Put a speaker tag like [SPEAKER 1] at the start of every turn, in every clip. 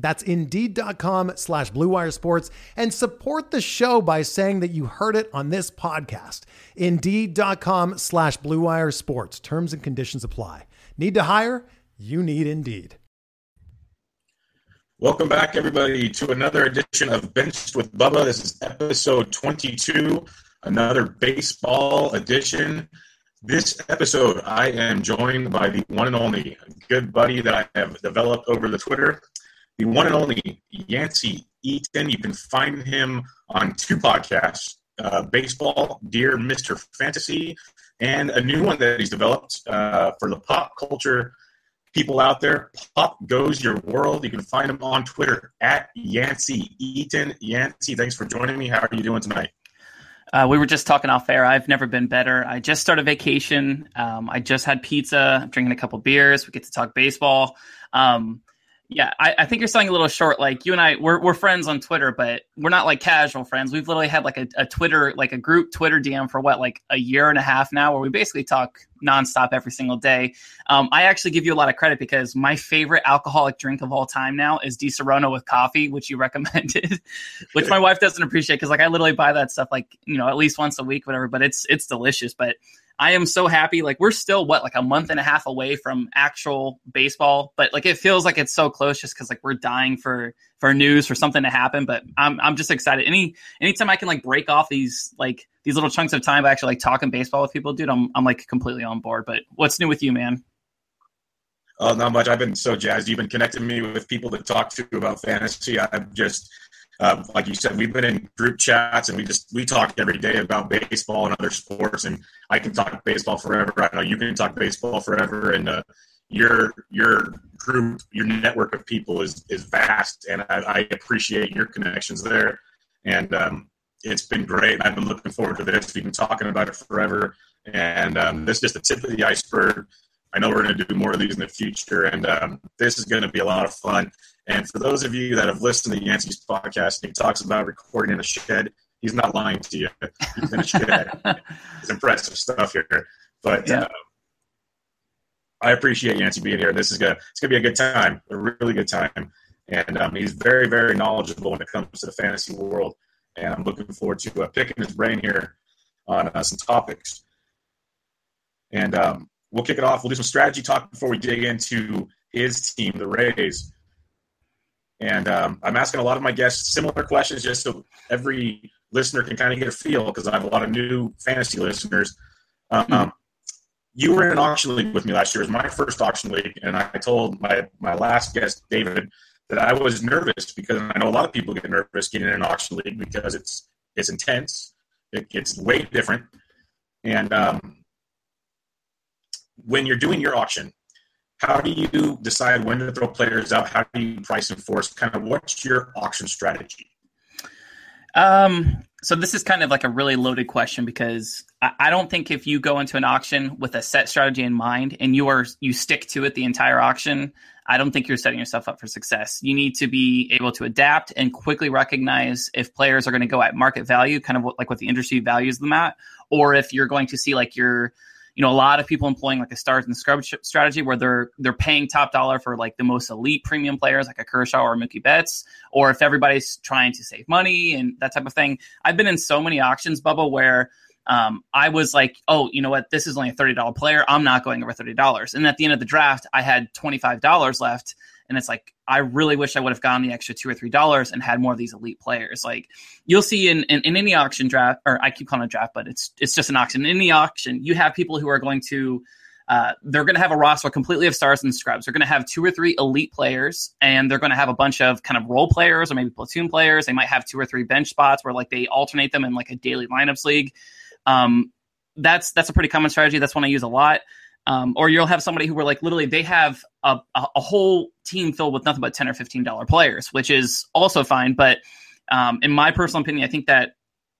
[SPEAKER 1] That's Indeed.com slash BlueWire Sports and support the show by saying that you heard it on this podcast. Indeed.com slash BlueWire Sports. Terms and conditions apply. Need to hire? You need Indeed.
[SPEAKER 2] Welcome back, everybody, to another edition of Benched with Bubba. This is episode 22, another baseball edition. This episode, I am joined by the one and only good buddy that I have developed over the Twitter, the one and only Yancy Eaton. You can find him on two podcasts uh, Baseball, Dear Mr. Fantasy, and a new one that he's developed uh, for the pop culture people out there. Pop goes your world. You can find him on Twitter at Yancy Eaton. Yancy, thanks for joining me. How are you doing tonight?
[SPEAKER 3] Uh, we were just talking off air. I've never been better. I just started vacation. Um, I just had pizza. I'm drinking a couple beers. We get to talk baseball. Um, yeah, I, I, think you're selling a little short. Like you and I, we're, we're friends on Twitter, but we're not like casual friends. We've literally had like a, a Twitter, like a group Twitter DM for what, like a year and a half now, where we basically talk nonstop every single day. Um, I actually give you a lot of credit because my favorite alcoholic drink of all time now is Disaronno with coffee, which you recommended, which my wife doesn't appreciate because like I literally buy that stuff like you know at least once a week, whatever. But it's it's delicious. But I am so happy. Like we're still what like a month and a half away from actual baseball, but like it feels like it's so close just because like we're dying for for news for something to happen. But I'm I'm just excited. Any anytime I can like break off these like these little chunks of time by actually like talking baseball with people, dude, I'm I'm like completely on board. But what's new with you, man?
[SPEAKER 2] Oh, not much. I've been so jazzed. You've been connecting me with people to talk to about fantasy. I'm just uh, like you said, we've been in group chats and we just we talk every day about baseball and other sports. And I can talk baseball forever. I know you can talk baseball forever. And uh, your your group, your network of people is is vast, and I, I appreciate your connections there. And um, it's been great. I've been looking forward to this. We've been talking about it forever, and um, this is just the tip of the iceberg. I know we're going to do more of these in the future, and um, this is going to be a lot of fun. And for those of you that have listened to Yancy's podcast, he talks about recording in a shed. He's not lying to you. He's in a shed. it's impressive stuff here. But yeah. uh, I appreciate Yancy being here. This is gonna it's gonna be a good time, a really good time. And um, he's very, very knowledgeable when it comes to the fantasy world. And I'm looking forward to uh, picking his brain here on uh, some topics. And um, we'll kick it off. We'll do some strategy talk before we dig into his team, the Rays. And um, I'm asking a lot of my guests similar questions just so every listener can kind of get a feel because I have a lot of new fantasy listeners. Um, um, you were in an auction league with me last year. It was my first auction league, and I told my, my last guest, David, that I was nervous because I know a lot of people get nervous getting in an auction league because it's it's intense, it, it's way different, and um, when you're doing your auction, how do you decide when to throw players out? How do you price enforce? Kind of what's your auction strategy?
[SPEAKER 3] Um, so this is kind of like a really loaded question because I, I, don't think if you go into an auction with a set strategy in mind and you are you stick to it the entire auction, I don't think you're setting yourself up for success. You need to be able to adapt and quickly recognize if players are going to go at market value, kind of like what the industry values them at, or if you're going to see like your you know a lot of people employing like a stars and scrub strategy where they're they're paying top dollar for like the most elite premium players like a Kershaw or Mookie Betts, or if everybody's trying to save money and that type of thing. I've been in so many auctions, Bubba, where um, I was like, oh, you know what? This is only a thirty dollar player. I'm not going over thirty dollars. And at the end of the draft, I had twenty five dollars left. And it's like I really wish I would have gone the extra two or three dollars and had more of these elite players. Like you'll see in, in, in any auction draft, or I keep calling it draft, but it's it's just an auction. In the auction, you have people who are going to uh, they're going to have a roster completely of stars and scrubs. They're going to have two or three elite players, and they're going to have a bunch of kind of role players or maybe platoon players. They might have two or three bench spots where like they alternate them in like a daily lineups league. Um, that's that's a pretty common strategy. That's one I use a lot. Um, or you'll have somebody who were like literally they have a, a, whole team filled with nothing but ten or fifteen dollar players, which is also fine. But um, in my personal opinion, I think that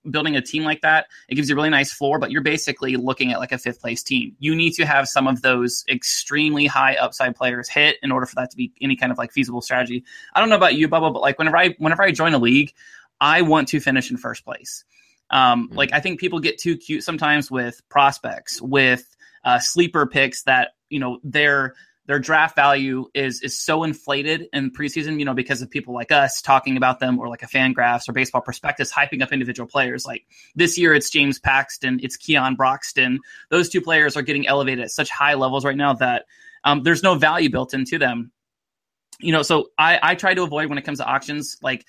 [SPEAKER 3] building a team like that, it gives you a really nice floor, but you're basically looking at like a fifth place team. You need to have some of those extremely high upside players hit in order for that to be any kind of like feasible strategy. I don't know about you, Bubba, but like whenever I whenever I join a league, I want to finish in first place. Um, mm-hmm. Like I think people get too cute sometimes with prospects, with uh, sleeper picks that you know they're their draft value is is so inflated in preseason, you know, because of people like us talking about them or like a FanGraphs or baseball prospectus hyping up individual players. Like this year it's James Paxton, it's Keon Broxton. Those two players are getting elevated at such high levels right now that um, there's no value built into them. You know, so I, I try to avoid when it comes to auctions, like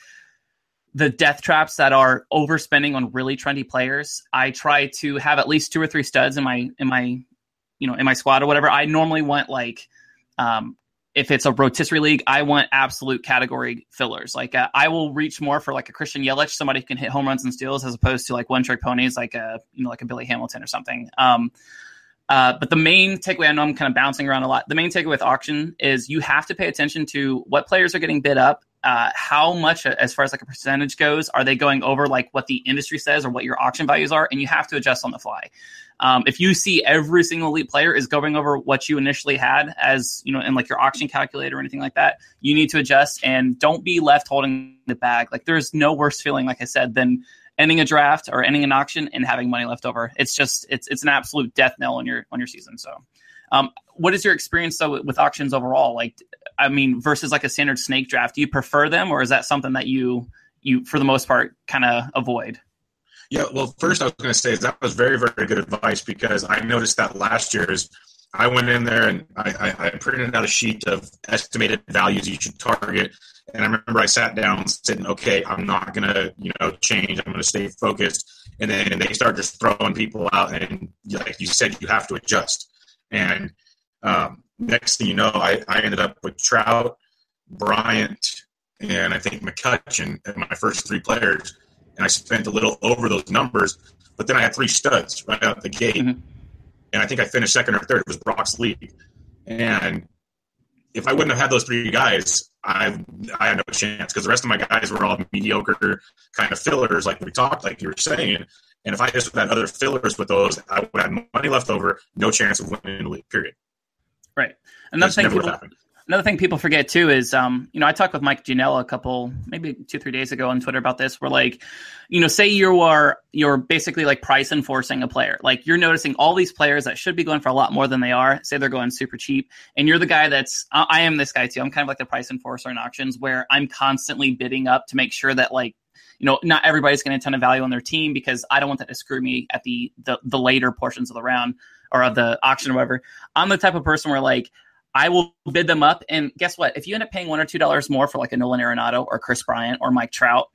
[SPEAKER 3] the death traps that are overspending on really trendy players. I try to have at least two or three studs in my in my you know in my squad or whatever. I normally want like um, if it's a rotisserie league, I want absolute category fillers. Like uh, I will reach more for like a Christian Yelich, somebody who can hit home runs and steals, as opposed to like one trick ponies, like a you know like a Billy Hamilton or something. Um, uh, but the main takeaway, I know I'm kind of bouncing around a lot. The main takeaway with auction is you have to pay attention to what players are getting bid up, uh, how much, as far as like a percentage goes, are they going over like what the industry says or what your auction values are, and you have to adjust on the fly. Um, if you see every single elite player is going over what you initially had as you know in like your auction calculator or anything like that, you need to adjust and don't be left holding the bag. Like there's no worse feeling, like I said, than ending a draft or ending an auction and having money left over. It's just it's it's an absolute death knell on your on your season. So, um, what is your experience though with, auctions overall? Like, I mean, versus like a standard snake draft, do you prefer them, or is that something that you you for the most part kind of avoid?
[SPEAKER 2] Yeah, well, first I was going to say that was very, very good advice because I noticed that last year's I went in there and I, I, I, printed out a sheet of estimated values you should target. And I remember I sat down saying, okay, I'm not going to, you know, change. I'm going to stay focused. And then they start just throwing people out. And like you said, you have to adjust. And um, next thing you know, I, I ended up with Trout, Bryant, and I think McCutchen as my first three players and I spent a little over those numbers. But then I had three studs right out the gate, mm-hmm. and I think I finished second or third. It was Brock's league, and if I wouldn't have had those three guys, I I had no chance because the rest of my guys were all mediocre kind of fillers, like we talked, like you were saying. And if I just had other fillers with those, I would have money left over, no chance of winning the league. Period.
[SPEAKER 3] Right. Another thing people, Another thing people forget too is, um, you know, I talked with Mike Gianella a couple, maybe two, three days ago on Twitter about this. Where like, you know, say you are you're basically like price enforcing a player. Like you're noticing all these players that should be going for a lot more than they are. Say they're going super cheap, and you're the guy that's. I, I am this guy too. I'm kind of like the price enforcer in auctions, where I'm constantly bidding up to make sure that like you know, not everybody's getting a ton of value on their team because I don't want that to screw me at the the, the later portions of the round or of the auction or whatever. I'm the type of person where like I will bid them up. And guess what? If you end up paying one or two dollars more for like a Nolan Arenado or Kris Bryant or Mike Trout,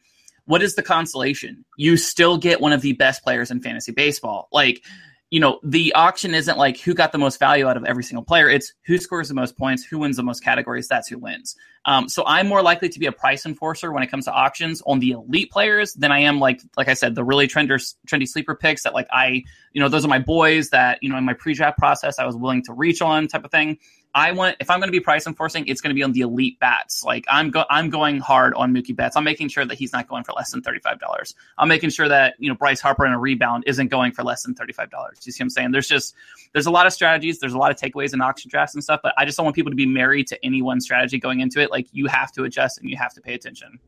[SPEAKER 3] what is the consolation? You still get one of the best players in fantasy baseball. Like, you know, the auction isn't like who got the most value out of every single player. It's who scores the most points, who wins the most categories. That's who wins. Um, so I'm more likely to be a price enforcer when it comes to auctions on the elite players than I am like, like I said, the really trender, trendy sleeper picks that like I, you know, those are my boys that you know in my pre-draft process I was willing to reach on type of thing. I want if I'm going to be price enforcing, it's going to be on the elite bats. Like I'm go I'm going hard on Mookie Betts. I'm making sure that he's not going for less than thirty five dollars. I'm making sure that you know Bryce Harper in a rebound isn't going for less than thirty five dollars. You see what I'm saying? There's just there's a lot of strategies. There's a lot of takeaways in auction drafts and stuff. But I just don't want people to be married to any one strategy going into it. Like you have to adjust and you have to pay attention.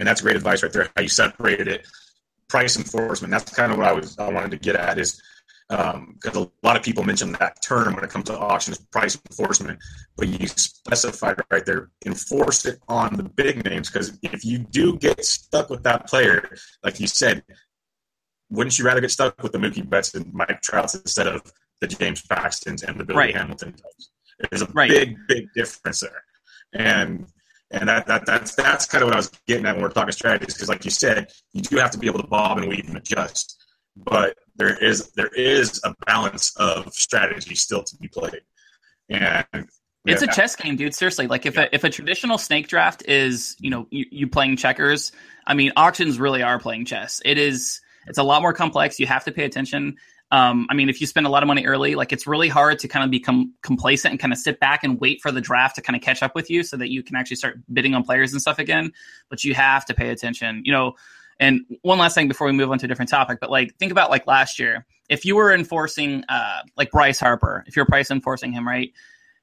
[SPEAKER 2] And that's great advice right there. How you separated it. Price enforcement. That's kind of what I was I wanted to get at is because um, a lot of people mention that term when it comes to auctions price enforcement, but you specify right there, enforce it on the big names. Because if you do get stuck with that player, like you said, wouldn't you rather get stuck with the Mookie Betts and Mike Trouts instead of the James Paxtons and the Billy right. Hamilton There's a right. big, big difference there. and and that, that that's that's kind of what I was getting at when we're talking strategies because, like you said, you do have to be able to bob and weave and adjust, but there is there is a balance of strategy still to be played, and
[SPEAKER 3] it's a chess game, dude. Seriously, like if yeah. a if a traditional snake draft is you know you, you playing checkers, I mean auctions really are playing chess. It is it's a lot more complex. You have to pay attention. Um, I mean, if you spend a lot of money early, like it's really hard to kind of become complacent and kind of sit back and wait for the draft to kind of catch up with you so that you can actually start bidding on players and stuff again. But you have to pay attention. You know, and one last thing before we move on to a different topic, but like think about like last year, if you were enforcing uh, like Bryce Harper, if you're price enforcing him, right?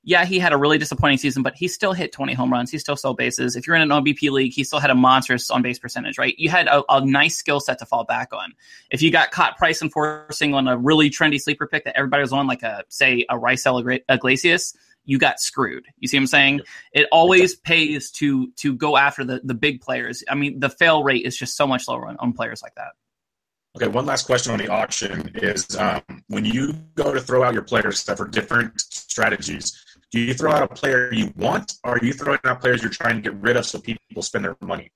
[SPEAKER 3] yeah, he had a really disappointing season, but he still hit 20 home runs. He still stole bases. If you're in an OBP league, he still had a monstrous on base percentage, right? You had a, a nice skill set to fall back on. If you got caught price enforcing on a really trendy sleeper pick that everybody was on, like a, say, a Raisel Iglesias, you got screwed. You see what I'm saying? It always pays to to go after the the big players. I mean, the fail rate is just so much lower on, on players like that.
[SPEAKER 2] Okay, one last question on the auction is um, when you go to throw out your players for different strategies, do you throw out a player you want, or are you throwing out players you're trying to get rid of so people spend their money?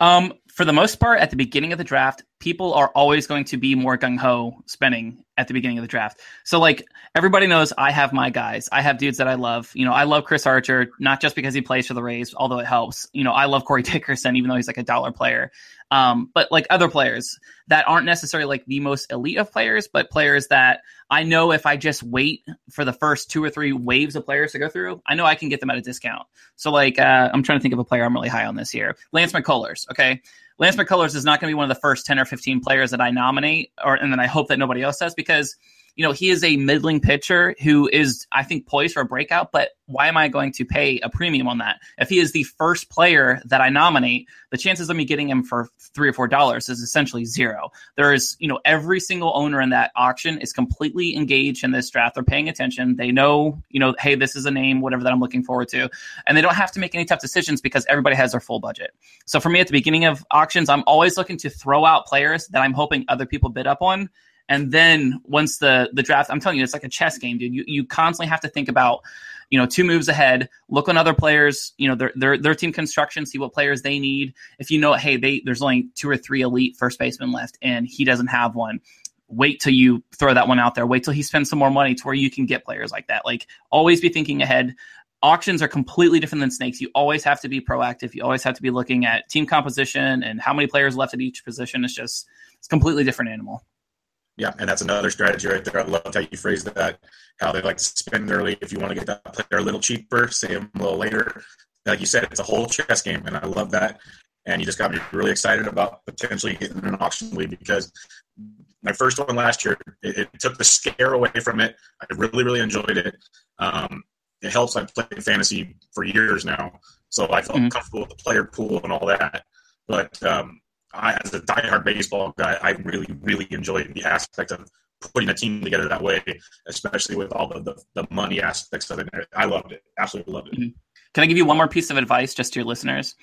[SPEAKER 3] Um, for the most part, at the beginning of the draft, people are always going to be more gung ho spending at the beginning of the draft. So, like everybody knows, I have my guys. I have dudes that I love. You know, I love Chris Archer, not just because he plays for the Rays, although it helps. You know, I love Corey Dickerson, even though he's like a dollar player. Um, but like other players that aren't necessarily like the most elite of players, but players that I know if I just wait for the first two or three waves of players to go through, I know I can get them at a discount. So like uh, I'm trying to think of a player I'm really high on this year, Lance McCullers. Okay, Lance McCullers is not going to be one of the first 10 or 15 players that I nominate, or and then I hope that nobody else does because you know, he is a middling pitcher who is, I think, poised for a breakout. But why am I going to pay a premium on that? If he is the first player that I nominate, the chances of me getting him for three or four dollars is essentially zero. There is, you know, every single owner in that auction is completely engaged in this draft. They're paying attention. They know, you know, hey, this is a name, whatever that I'm looking forward to. And they don't have to make any tough decisions because everybody has their full budget. So for me at the beginning of auctions, I'm always looking to throw out players that I'm hoping other people bid up on and then once the the draft, I'm telling you, it's like a chess game, dude. You you constantly have to think about, you know, two moves ahead. Look on other players, you know, their their their team construction, see what players they need. If you know, hey, they there's only two or three elite first basemen left, and he doesn't have one. Wait till you throw that one out there. Wait till he spends some more money to where you can get players like that. Like always be thinking ahead auctions are completely different than snakes. You always have to be proactive. You always have to be looking at team composition and how many players left at each position. It's just it's completely different animal.
[SPEAKER 2] Yeah, and that's another strategy right there. I love how you phrase that. How they like to spend early. If you want to get that player a little cheaper, say them a little later. Like you said, it's a whole chess game, and I love that. And you just got me really excited about potentially getting an auction lead because my first one last year, it, it, took the scare away from it. I really, really enjoyed it. Um, it helps. I've played fantasy for years now, so I felt mm-hmm. comfortable with the player pool and all that. But um, I, as a diehard baseball guy, I really, really enjoyed the aspect of putting a team together that way, especially with all the, the, the money aspects of it. I loved it. Absolutely loved it. Mm-hmm.
[SPEAKER 3] Can I give you one more piece of advice just to your listeners?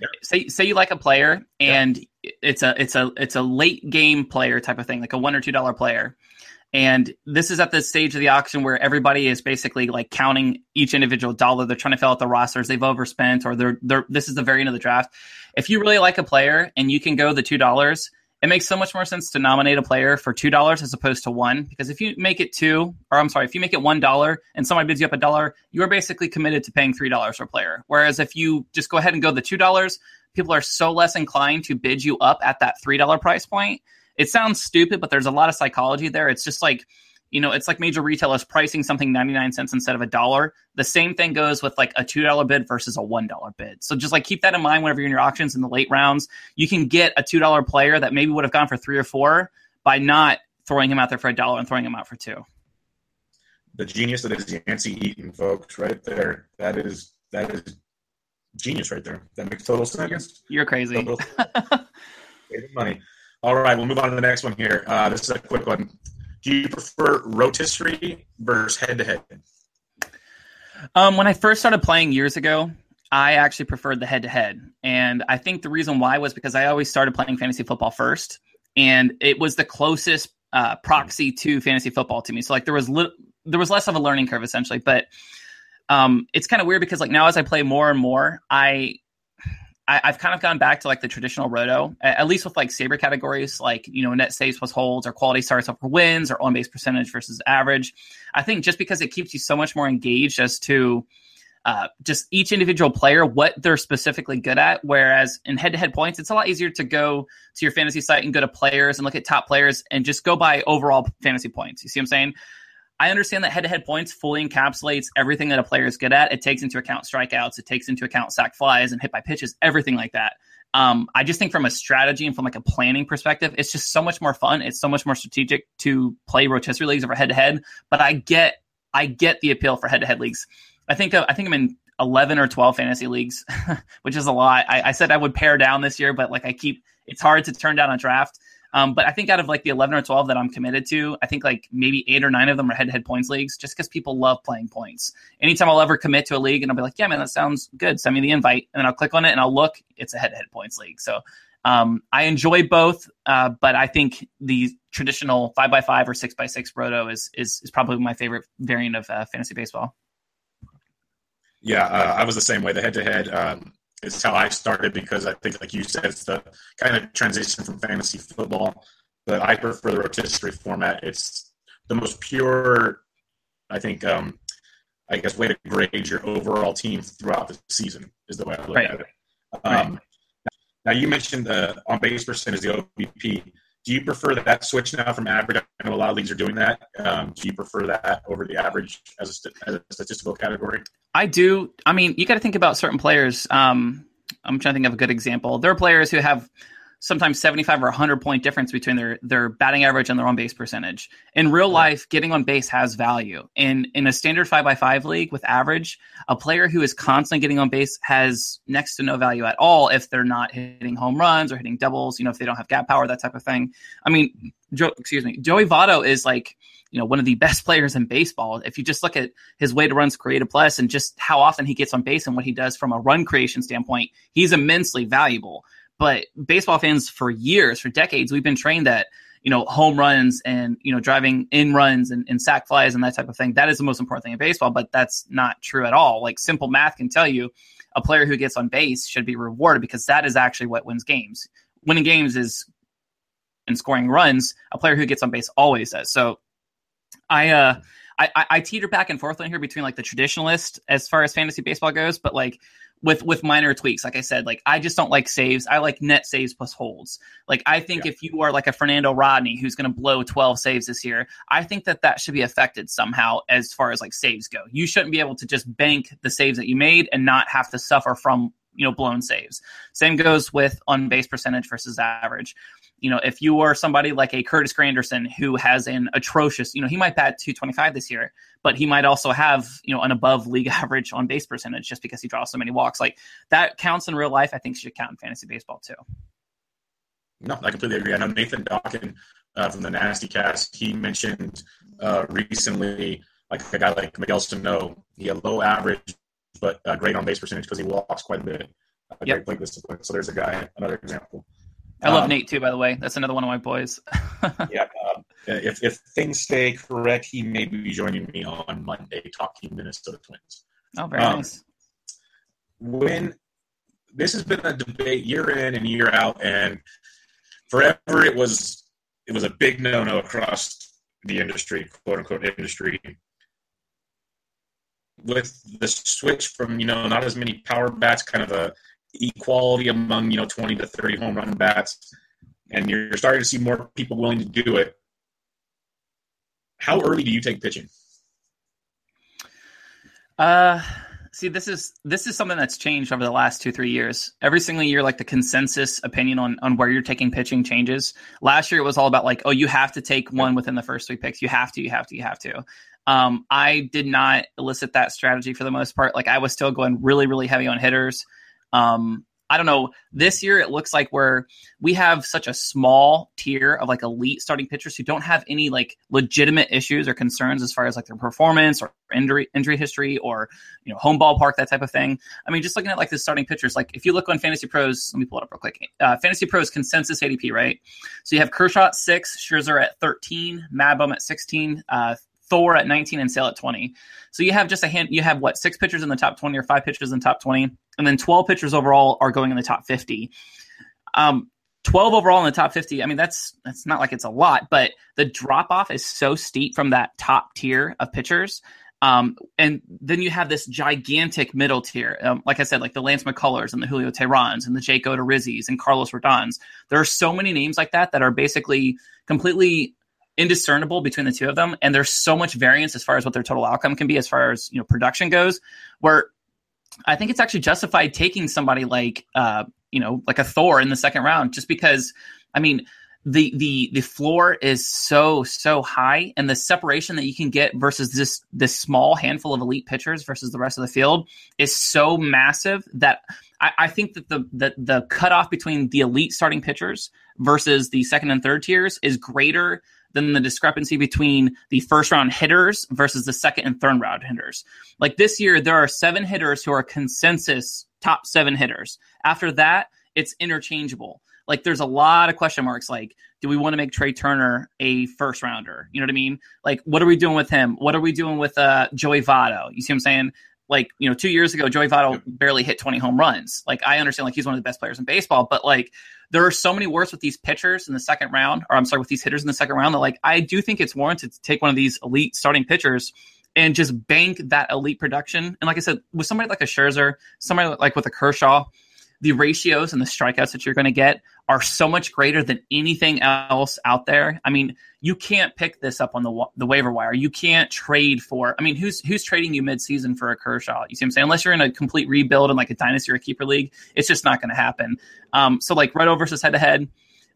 [SPEAKER 3] Yeah. Say say you like a player and yeah. it's a it's a it's a late game player type of thing, like a one or two dollar player. And this is at the stage of the auction where everybody is basically like counting each individual dollar. They're trying to fill out the rosters they've overspent, or they're they're this is the very end of the draft. If you really like a player and you can go the two dollars, it makes so much more sense to nominate a player for two dollars as opposed to one. Because if you make it two, or I'm sorry, if you make it one dollar and somebody bids you up a dollar, you are basically committed to paying three dollars for a player. Whereas if you just go ahead and go the two dollars, people are so less inclined to bid you up at that three dollar price point it sounds stupid, but there's a lot of psychology there. It's just like, you know, it's like major retailers pricing something 99 cents instead of a dollar. The same thing goes with like a $2 bid versus a $1 bid. So just like keep that in mind whenever you're in your auctions in the late rounds. You can get a $2 player that maybe would have gone for three or four by not throwing him out there for a dollar and throwing him out for two.
[SPEAKER 2] The genius that is Yancy Eaton, folks, right there. That is that is genius right there. That makes total sense.
[SPEAKER 3] You're, you're crazy.
[SPEAKER 2] money. All right, we'll move on to the next one here. Uh, this is a quick one. Do you prefer rotisserie versus head to head?
[SPEAKER 3] Um, when I first started playing years ago, I actually preferred the head to head. And I think the reason why was because I always started playing fantasy football first. And it was the closest uh, proxy to fantasy football to me. So like there was li- there was less of a learning curve essentially. But um, it's kind of weird because like now as I play more and more, I I, have kind of gone back to like the traditional roto, at least with like saber categories, like you know net saves plus holds or quality starts over wins or on base percentage versus average. I think just because it keeps you so much more engaged as to uh, just each individual player what they're specifically good at. Whereas in head to head points, it's a lot easier to go to your fantasy site and go to players and look at top players and just go by overall fantasy points. You see what I'm saying? I understand that head to head points fully encapsulates everything that a player is good at. It takes into account strikeouts, it takes into account sac flies and hit by pitches, everything like that. Um, I just think from a strategy and from like a planning perspective, it's just so much more fun. It's so much more strategic to play rotisserie leagues over head to head. But I get, I get the appeal for head to head leagues. I think, uh, I think I'm in 11 or 12 fantasy leagues, which is a lot. I, I said I would pare down this year, but like I keep, it's hard to turn down a draft. Um, but I think out of like the 11 or 12 that I'm committed to, I think like maybe eight or nine of them are head to head points leagues just because people love playing points. Anytime I'll ever commit to a league and I'll be like, yeah, man, that sounds good. Send me the invite. And then I'll click on it and I'll look. It's a head to head points league. So um, I enjoy both, uh, but I think the traditional five by five or six by six roto is, is, is probably my favorite variant of uh, fantasy baseball.
[SPEAKER 2] Yeah, uh, I was the same way. The head to head is how I started because I think, like you said, it's the kind of transition from fantasy football. But I prefer the rotisserie format. It's the most pure, I think, um, I guess, way to grade your overall team throughout the season is the way I look right. at it. Um, right. Now, you mentioned the on base percentage, the OBP. Do you prefer that switch now from average? I know a lot of leagues are doing that. Um, do you prefer that over the average as a, as a statistical category?
[SPEAKER 3] I do. I mean, you got to think about certain players. Um, I'm trying to think of a good example. There are players who have sometimes 75 or 100 point difference between their their batting average and their on base percentage. In real life, getting on base has value. In in a standard 5 by 5 league with average, a player who is constantly getting on base has next to no value at all if they're not hitting home runs or hitting doubles, you know, if they don't have gap power, that type of thing. I mean, Joe, excuse me, Joey Votto is like you know one of the best players in baseball. If you just look at his weighted runs created plus and just how often he gets on base and what he does from a run creation standpoint, he's immensely valuable. But baseball fans for years, for decades, we've been trained that you know home runs and you know driving in runs and, and sac flies and that type of thing. That is the most important thing in baseball, but that's not true at all. Like simple math can tell you a player who gets on base should be rewarded because that is actually what wins games. Winning games is and scoring runs. A player who gets on base always does. So I uh I, I teeter back and forth on here between like the traditionalist as far as fantasy baseball goes, but like with with minor tweaks. Like I said, like I just don't like saves. I like net saves plus holds. Like I think yeah. if you are like a Fernando Rodney who's going to blow 12 saves this year, I think that that should be affected somehow as far as like saves go. You shouldn't be able to just bank the saves that you made and not have to suffer from you know blown saves. Same goes with on base percentage versus average you know, if you are somebody like a Curtis Granderson who has an atrocious, you know, he might bat 225 this year, but he might also have, you know, an above league average on base percentage just because he draws so many walks. Like that counts in real life. I think should count in fantasy baseball too.
[SPEAKER 2] No, I completely agree. I know Nathan Dawkins uh, from the Nasty Cast, he mentioned uh, recently, like a guy like Miguel Sano, he had low average, but uh, great on base percentage because he walks quite a bit. Uh, yep. Great discipline. So there's a guy, another example.
[SPEAKER 3] I love um, Nate too, by the way. That's another one of my boys.
[SPEAKER 2] yeah, um, if if things stay correct, he may be joining me on Monday talking Minnesota Twins.
[SPEAKER 3] Oh, very um, nice.
[SPEAKER 2] When this has been a debate year in and year out, and forever it was it was a big no no across the industry, quote unquote industry. With the switch from you know not as many power bats, kind of a equality among you know 20 to 30 home run bats, and you're starting to see more people willing to do it. How early do you take pitching?
[SPEAKER 3] Uh, see, this is this is something that's changed over the last two three years. Every single year, like the consensus opinion on on where you're taking pitching changes. Last year, it was all about like, oh, you have to take one within the first three picks. You have to, you have to, you have to. Um, I did not elicit that strategy for the most part. Like I was still going really, really heavy on hitters. Um, I don't know. This year, it looks like we're we have such a small tier of like elite starting pitchers who don't have any like legitimate issues or concerns as far as like their performance or injury injury history or you know home ballpark that type of thing. I mean, just looking at like the starting pitchers, like if you look on Fantasy Pros, let me pull it up real quick. Uh, Fantasy Pros consensus ADP, right? So you have Kershaw at six, Scherzer at thirteen, Mad Bum at sixteen, uh, Thor at 19, and Sale at 20. So you have just a hand. You have what six pitchers in the top 20 or five pitchers in the top 20, and then 12 pitchers overall are going in the top 50. Um, 12 overall in the top 50 i mean that's that's not like it's a lot but the drop off is so steep from that top tier of pitchers um, and then you have this gigantic middle tier um, like i said like the lance mccullers and the julio teherans and the jake odorizzi's and carlos rodons there are so many names like that that are basically completely indiscernible between the two of them and there's so much variance as far as what their total outcome can be as far as you know production goes where I think it's actually justified taking somebody like uh, you know, like a Thor in the second round, just because I mean the the the floor is so so high and the separation that you can get versus this this small handful of elite pitchers versus the rest of the field is so massive that I, I think that the, the the cutoff between the elite starting pitchers versus the second and third tiers is greater than the discrepancy between the first round hitters versus the second and third round hitters. Like this year, there are seven hitters who are consensus top seven hitters. After that, it's interchangeable. Like there's a lot of question marks. Like, do we want to make Trea Turner a first rounder? You know what I mean? Like, what are we doing with him? What are we doing with uh, Joey Votto? You see what I'm saying? Like, you know, two years ago, Joey Votto barely hit 20 home runs. Like, I understand, like, he's one of the best players in baseball, but like, there are so many worse with these pitchers in the second round, or I'm sorry, with these hitters in the second round that, like, I do think it's warranted to take one of these elite starting pitchers and just bank that elite production. And like I said, with somebody like a Scherzer, somebody like with a Kershaw, the ratios and the strikeouts that you're going to get are so much greater than anything else out there. I mean, you can't pick this up on the the waiver wire. You can't trade for. I mean, who's who's trading you midseason for a Kershaw? You see what I'm saying? Unless you're in a complete rebuild in like a dynasty or a keeper league, it's just not going to happen. Um, so like Redo versus head to head.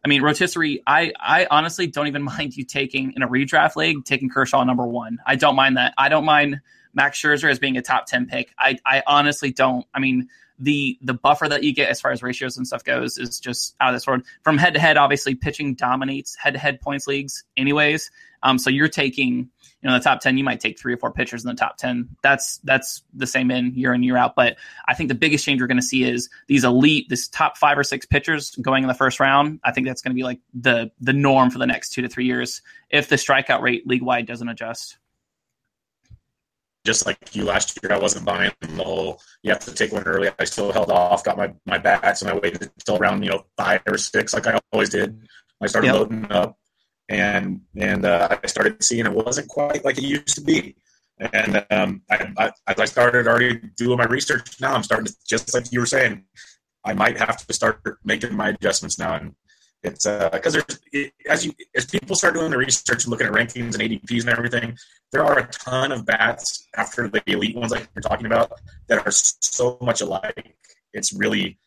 [SPEAKER 3] I mean, rotisserie. I I honestly don't even mind you taking in a redraft league taking Kershaw number one. I don't mind that. I don't mind Max Scherzer as being a top ten pick. I I honestly don't. I mean the the buffer that you get as far as ratios and stuff goes is just out of this world. From head to head, obviously, pitching dominates head to head points leagues, anyways. Um, so you're taking, you know, the top ten, you might take three or four pitchers in the top ten. That's that's the same in year in year out. But I think the biggest change we're going to see is these elite, this top five or six pitchers going in the first round. I think that's going to be like the the norm for the next two to three years if the strikeout rate league wide doesn't adjust
[SPEAKER 2] just like you last year, I wasn't buying the whole you have to take one early. I still held off, got my, my bats, and I waited until around you know five or six, like I always did. I started yep. loading up, and and uh, I started seeing it wasn't quite like it used to be. And um, I, I, as I started already doing my research, now I'm starting to just like you were saying, I might have to start making my adjustments now. And it's because uh, there's it, as you as people start doing the research and looking at rankings and ADPs and everything, there are a ton of bats after the elite ones like you're talking about that are so much alike. It's really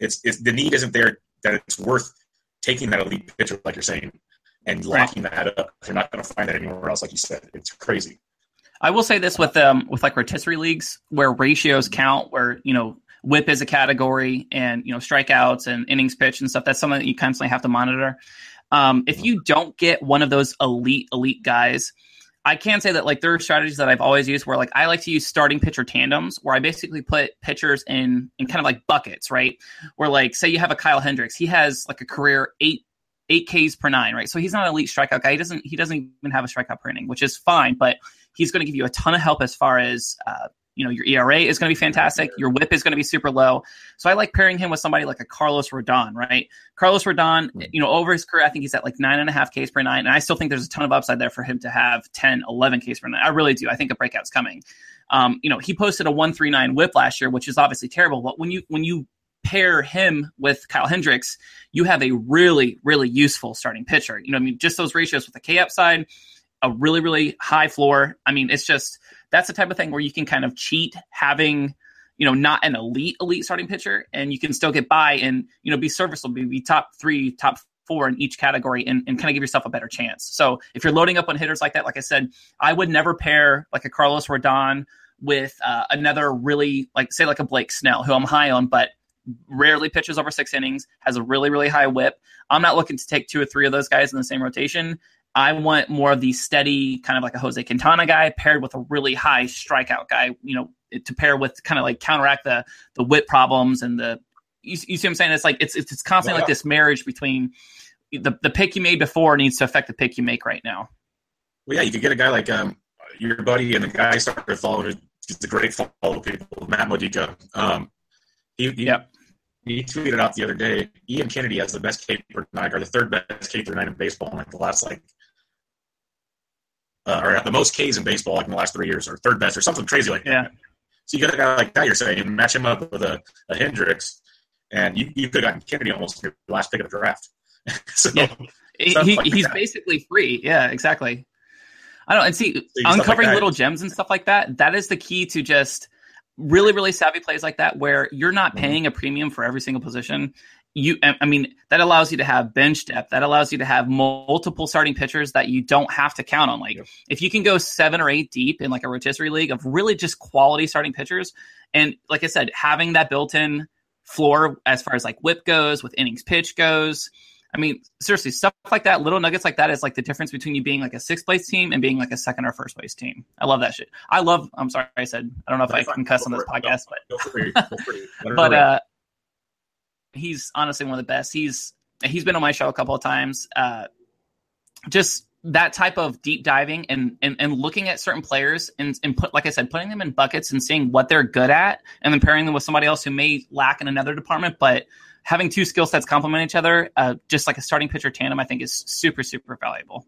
[SPEAKER 2] it's it's the need isn't there that it's worth taking that elite pitcher like you're saying and locking that up. You're not going to find that anywhere else, like you said. It's crazy.
[SPEAKER 3] I will say this with um with like rotisserie leagues where ratios count, where you know whip is a category and you know strikeouts and innings pitch and stuff that's something that you constantly have to monitor um, if you don't get one of those elite elite guys i can say that like there are strategies that i've always used where like i like to use starting pitcher tandems where i basically put pitchers in in kind of like buckets right where like say you have a kyle hendricks he has like a career eight eight Ks per nine, right? So he's not an elite strikeout guy. He doesn't he doesn't even have a strikeout per inning, which is fine, but he's going to give you a ton of help as far as uh, you know, your ERA is going to be fantastic. Your whip is going to be super low. So I like pairing him with somebody like a Carlos Rodon, right? Carlos Rodon, you know, over his career, I think he's at like nine and a half Ks per nine. And I still think there's a ton of upside there for him to have 10, 11 Ks per nine. I really do. I think a breakout's coming. Um, you know, he posted a 139 whip last year, which is obviously terrible. But when you, when you, pair him with Kyle Hendricks, you have a really, really useful starting pitcher. You know, I mean, just those ratios with the K upside, a really, really high floor. I mean, it's just that's the type of thing where you can kind of cheat having you know not an elite elite starting pitcher and you can still get by and you know be serviceable be top three top four in each category and, and kind of give yourself a better chance. So if you're loading up on hitters like that like i said i would never pair like a carlos rodon with uh, another really like say like a blake snell who i'm high on but rarely pitches over six innings has a really really high whip. I'm not looking to take two or three of those guys in the same rotation I want more of the steady, kind of like a Jose Quintana guy, paired with a really high strikeout guy. You know, to pair with kind of like counteract the the whip problems and the. You, you see what I'm saying? It's like it's it's, it's constantly yeah. like this marriage between the the pick you made before needs to affect the pick you make right now.
[SPEAKER 2] Well, yeah, you could get a guy like um, your buddy and the guy started following. He's a great follow people, Matt Modica. Um, he, he, yep. he tweeted out the other day, Ian Kennedy has the best K per nine, or the third best K per nine in baseball in like the last like uh, or the most Ks in baseball like in the last three years, or third best, or something crazy like
[SPEAKER 3] yeah.
[SPEAKER 2] that. So you got a guy like that, you're saying, you match him up with a, a Hendricks, and you, you could have gotten Kennedy almost your last pick of the draft. so,
[SPEAKER 3] yeah. He, like he's that. basically free. Yeah, exactly. I don't and see so uncovering like little gems and stuff like that. That is the key to just really really savvy plays like that where you're not mm-hmm. paying a premium for every single position you i mean that allows you to have bench depth. That allows you to have multiple starting pitchers that you don't have to count on. Like if you can go seven or eight deep in like a rotisserie league of really just quality starting pitchers and like i said having that built-in floor as far as like whip goes with innings pitch goes I mean, seriously, stuff like that, little nuggets like that is like the difference between you being like a sixth place team and being like a second or first place team. I love that shit. I love. I'm sorry, I said I don't know if I can cuss on this podcast, but but uh, he's honestly one of the best. He's he's been on my show a couple of times. Uh, just that type of deep diving and, and and looking at certain players and and put like I said, putting them in buckets and seeing what they're good at, and then pairing them with somebody else who may lack in another department, but having two skill sets complement each other, uh, just like a starting pitcher tandem, I think is super, super valuable.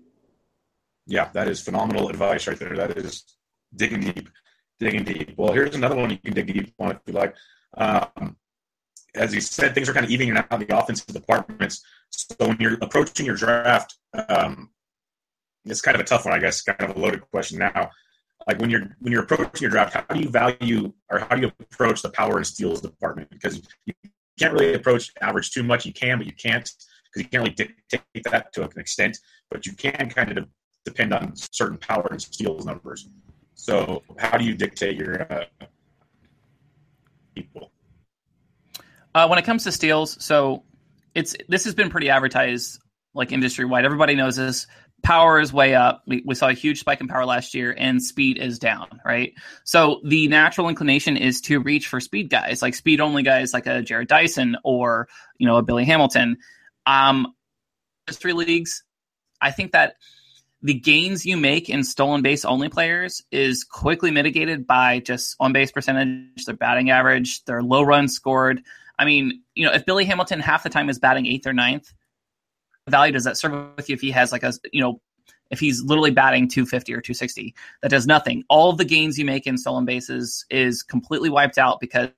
[SPEAKER 2] Yeah, that is phenomenal advice right there. That is digging deep, digging deep. Well, here's another one you can dig deep on if you like. Um, as you said, things are kind of evening out the offensive departments. So when you're approaching your draft, um, it's kind of a tough one, I guess, kind of a loaded question now. Like when you're when you're approaching your draft, how do you value or how do you approach the power and steals department? Because you can't really approach average too much. You can, but you can't because you can't really dictate that to an extent. But you can kind of depend on certain power and steals numbers. So, how do you dictate your uh, people?
[SPEAKER 3] Uh, when it comes to steals, so it's this has been pretty advertised like industry wide. Everybody knows this power is way up. We, we, saw a huge spike in power last year, and speed is down, right? So the natural inclination is to reach for speed guys, like speed only guys, like a Jarrod Dyson or you know a Billy Hamilton. Um, three leagues, I think that the gains you make in stolen base only players is quickly mitigated by just on base percentage, their batting average, their low runs scored. I mean, you know, if Billy Hamilton half the time is batting eighth or ninth, value does that serve with you if he has like a you know if he's literally batting 250 or 260 that does nothing. All of the gains you make in stolen bases is completely wiped out because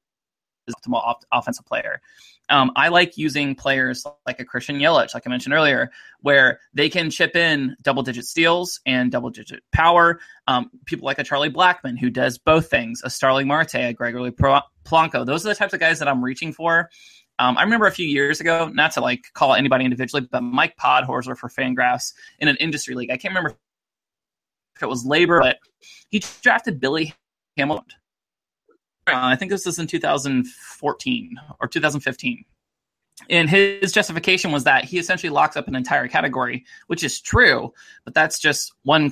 [SPEAKER 3] he's optimal op- offensive player um, I like using players like a Christian Yelich, like I mentioned earlier, where they can chip in double digit steals and double digit power. Um, people like a Charlie Blackmon, who does both things, a Starling Marte, a Gregory Polanco. Those are the types of guys that I'm reaching for um, I remember a few years ago, not to like call anybody individually, but Mike Podhorzer for Fangraphs in an industry league. I can't remember if it was LABR, but he drafted Billy Hamilton. Uh, I think this was in 2014 or 2015. And his justification was that he essentially locks up an entire category, which is true, but that's just one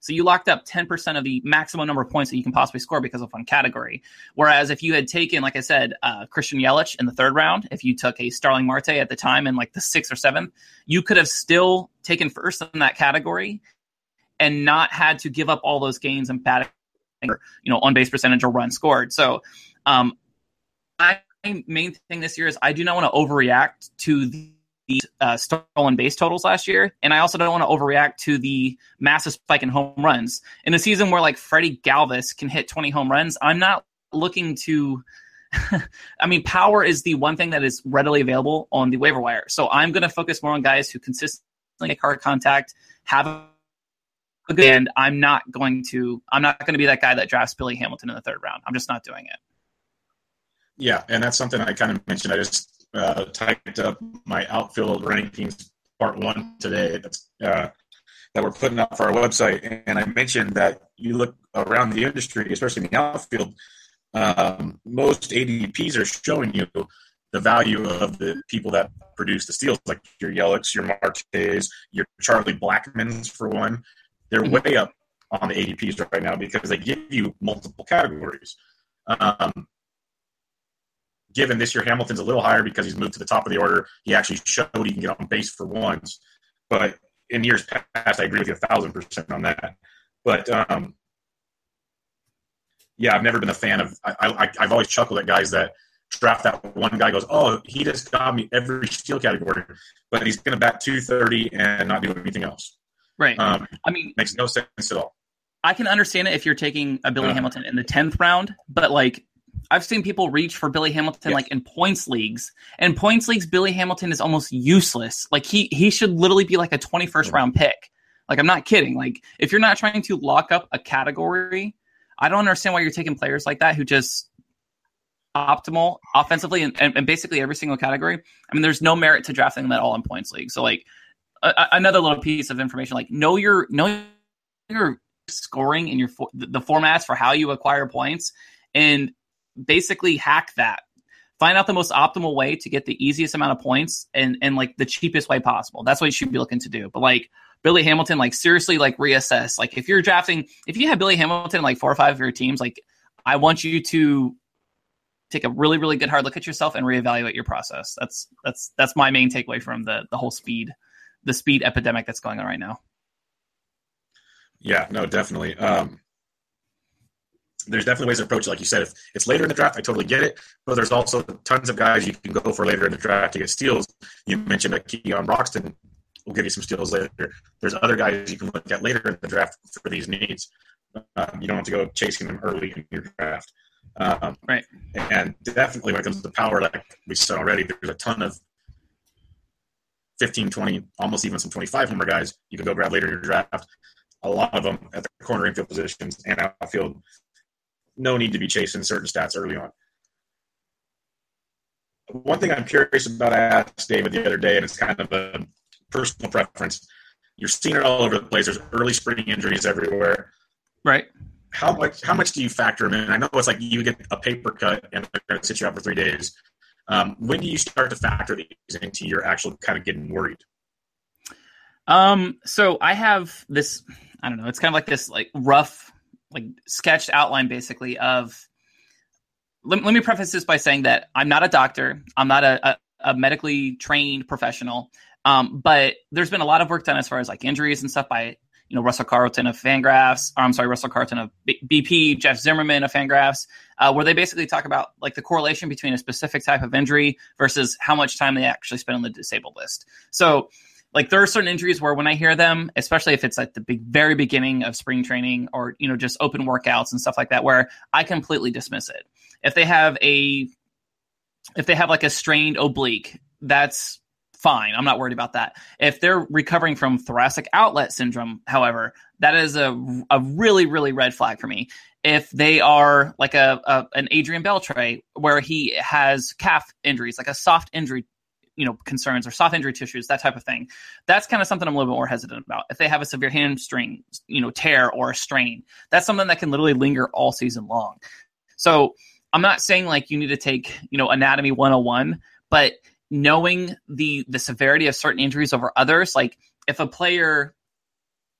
[SPEAKER 3] so you locked up 10% of the maximum number of points that you can possibly score because of one category. Whereas if you had taken, like I said, uh, Christian Yelich in the third round, if you took a Starling Marte at the time in like the sixth or seventh, you could have still taken first in that category and not had to give up all those gains and batting, you know, on base percentage or run scored. So, um, my main thing this year is I do not want to overreact to the uh, stolen base totals last year, and I also don't want to overreact to the massive spike in home runs in a season where like Freddie Galvis can hit 20 home runs. I'm not looking to. I mean, power is the one thing that is readily available on the waiver wire. So I'm going to focus more on guys who consistently make hard contact, have and I'm not going to. I'm not going to be that guy that drafts Billy Hamilton in the third round. I'm just not doing it.
[SPEAKER 2] Yeah, and that's something I kind of mentioned. I just uh, typed up my outfield rankings part one today. That's uh, that we're putting up for our website, and I mentioned that you look around the industry, especially in the outfield. Um, most ADPs are showing you the value of the people that produce the steals, like your Yelich, your Martes, your Charlie Blackmons, for one. They're mm-hmm. way up on the ADPs right now because they give you multiple categories. Um, given this year Hamilton's a little higher because he's moved to the top of the order. He actually showed he can get on base for once. But in years past, I agree with you a thousand percent on that. But um, yeah, I've never been a fan of. I, I, I've always chuckled at guys that draft that one guy goes, oh, he just got me every steal category, but he's going to bat 230 and not do anything else.
[SPEAKER 3] Right. Um, I mean,
[SPEAKER 2] makes no sense at all.
[SPEAKER 3] I can understand it if you're taking a Billy uh, Hamilton in the 10th round, but like I've seen people reach for Billy Hamilton yes. like in points leagues. And points leagues, Billy Hamilton is almost useless. Like he he should literally be like a 21st round pick. Like I'm not kidding. Like if you're not trying to lock up a category, I don't understand why you're taking players like that who just optimal offensively and, and, and basically every single category. I mean, there's no merit to drafting them at all in points league. So like a, another little piece of information, like know your know your scoring and your the formats for how you acquire points and basically hack that. Find out the most optimal way to get the easiest amount of points and and like the cheapest way possible. That's what you should be looking to do. But like Billy Hamilton, like seriously, like reassess. Like if you're drafting, if you have Billy Hamilton like four or five of your teams, like I want you to take a really really good hard look at yourself and reevaluate your process. That's that's that's my main takeaway from the the whole speed the speed epidemic that's going on right now.
[SPEAKER 2] Yeah, no, definitely. Um, there's definitely ways to approach it. Like you said, if it's later in the draft, I totally get it. But there's also tons of guys you can go for later in the draft to get steals. You mentioned that Keon Broxton will give you some steals later. There's other guys you can look at later in the draft for these needs. Um, you don't have to go chasing them early in your draft.
[SPEAKER 3] Um, right.
[SPEAKER 2] And definitely when it comes to power, like we said already, there's a ton of 15, 20, almost even some 25 homer guys you can go grab later in your draft. A lot of them at the corner infield positions and outfield no need to be chasing certain stats early on. One thing I'm curious about, I asked David the other day, and it's kind of a personal preference. You're seeing it all over the place. There's early spring injuries everywhere.
[SPEAKER 3] Right.
[SPEAKER 2] How much? How much do you factor them in? I know it's like you get a paper cut and they're going to sit you out for three days. Um, when do you start to factor these into your actual kind of getting worried?
[SPEAKER 3] Um. So I have this. I don't know. It's kind of like this like rough like sketched outline basically of let, let me preface this by saying that I'm not a doctor. I'm not a, a, a medically trained professional. Um, but there's been a lot of work done as far as like injuries and stuff by you know Russell Carleton of Fangraphs. Or I'm sorry, Russell Carleton of B- BP, Jeff Zimmerman of Fangraphs, uh, where they basically talk about like the correlation between a specific type of injury versus how much time they actually spend on the disabled list. So like there are certain injuries where when I hear them, especially if it's at the big, very beginning of spring training or you know just open workouts and stuff like that, where I completely dismiss it. If they have a if they have like a strained oblique, that's fine. I'm not worried about that. If they're recovering from thoracic outlet syndrome, however, that is a, a really, really red flag for me. If they are like a, a an Adrian Beltre, where he has calf injuries, like a soft injury you know concerns or soft injury tissues that type of thing that's kind of something i'm a little bit more hesitant about. If they have a severe hamstring you know tear or a strain that's something that can literally linger all season long. So i'm not saying like you need to take you know anatomy 101 but knowing the the severity of certain injuries over others like if a player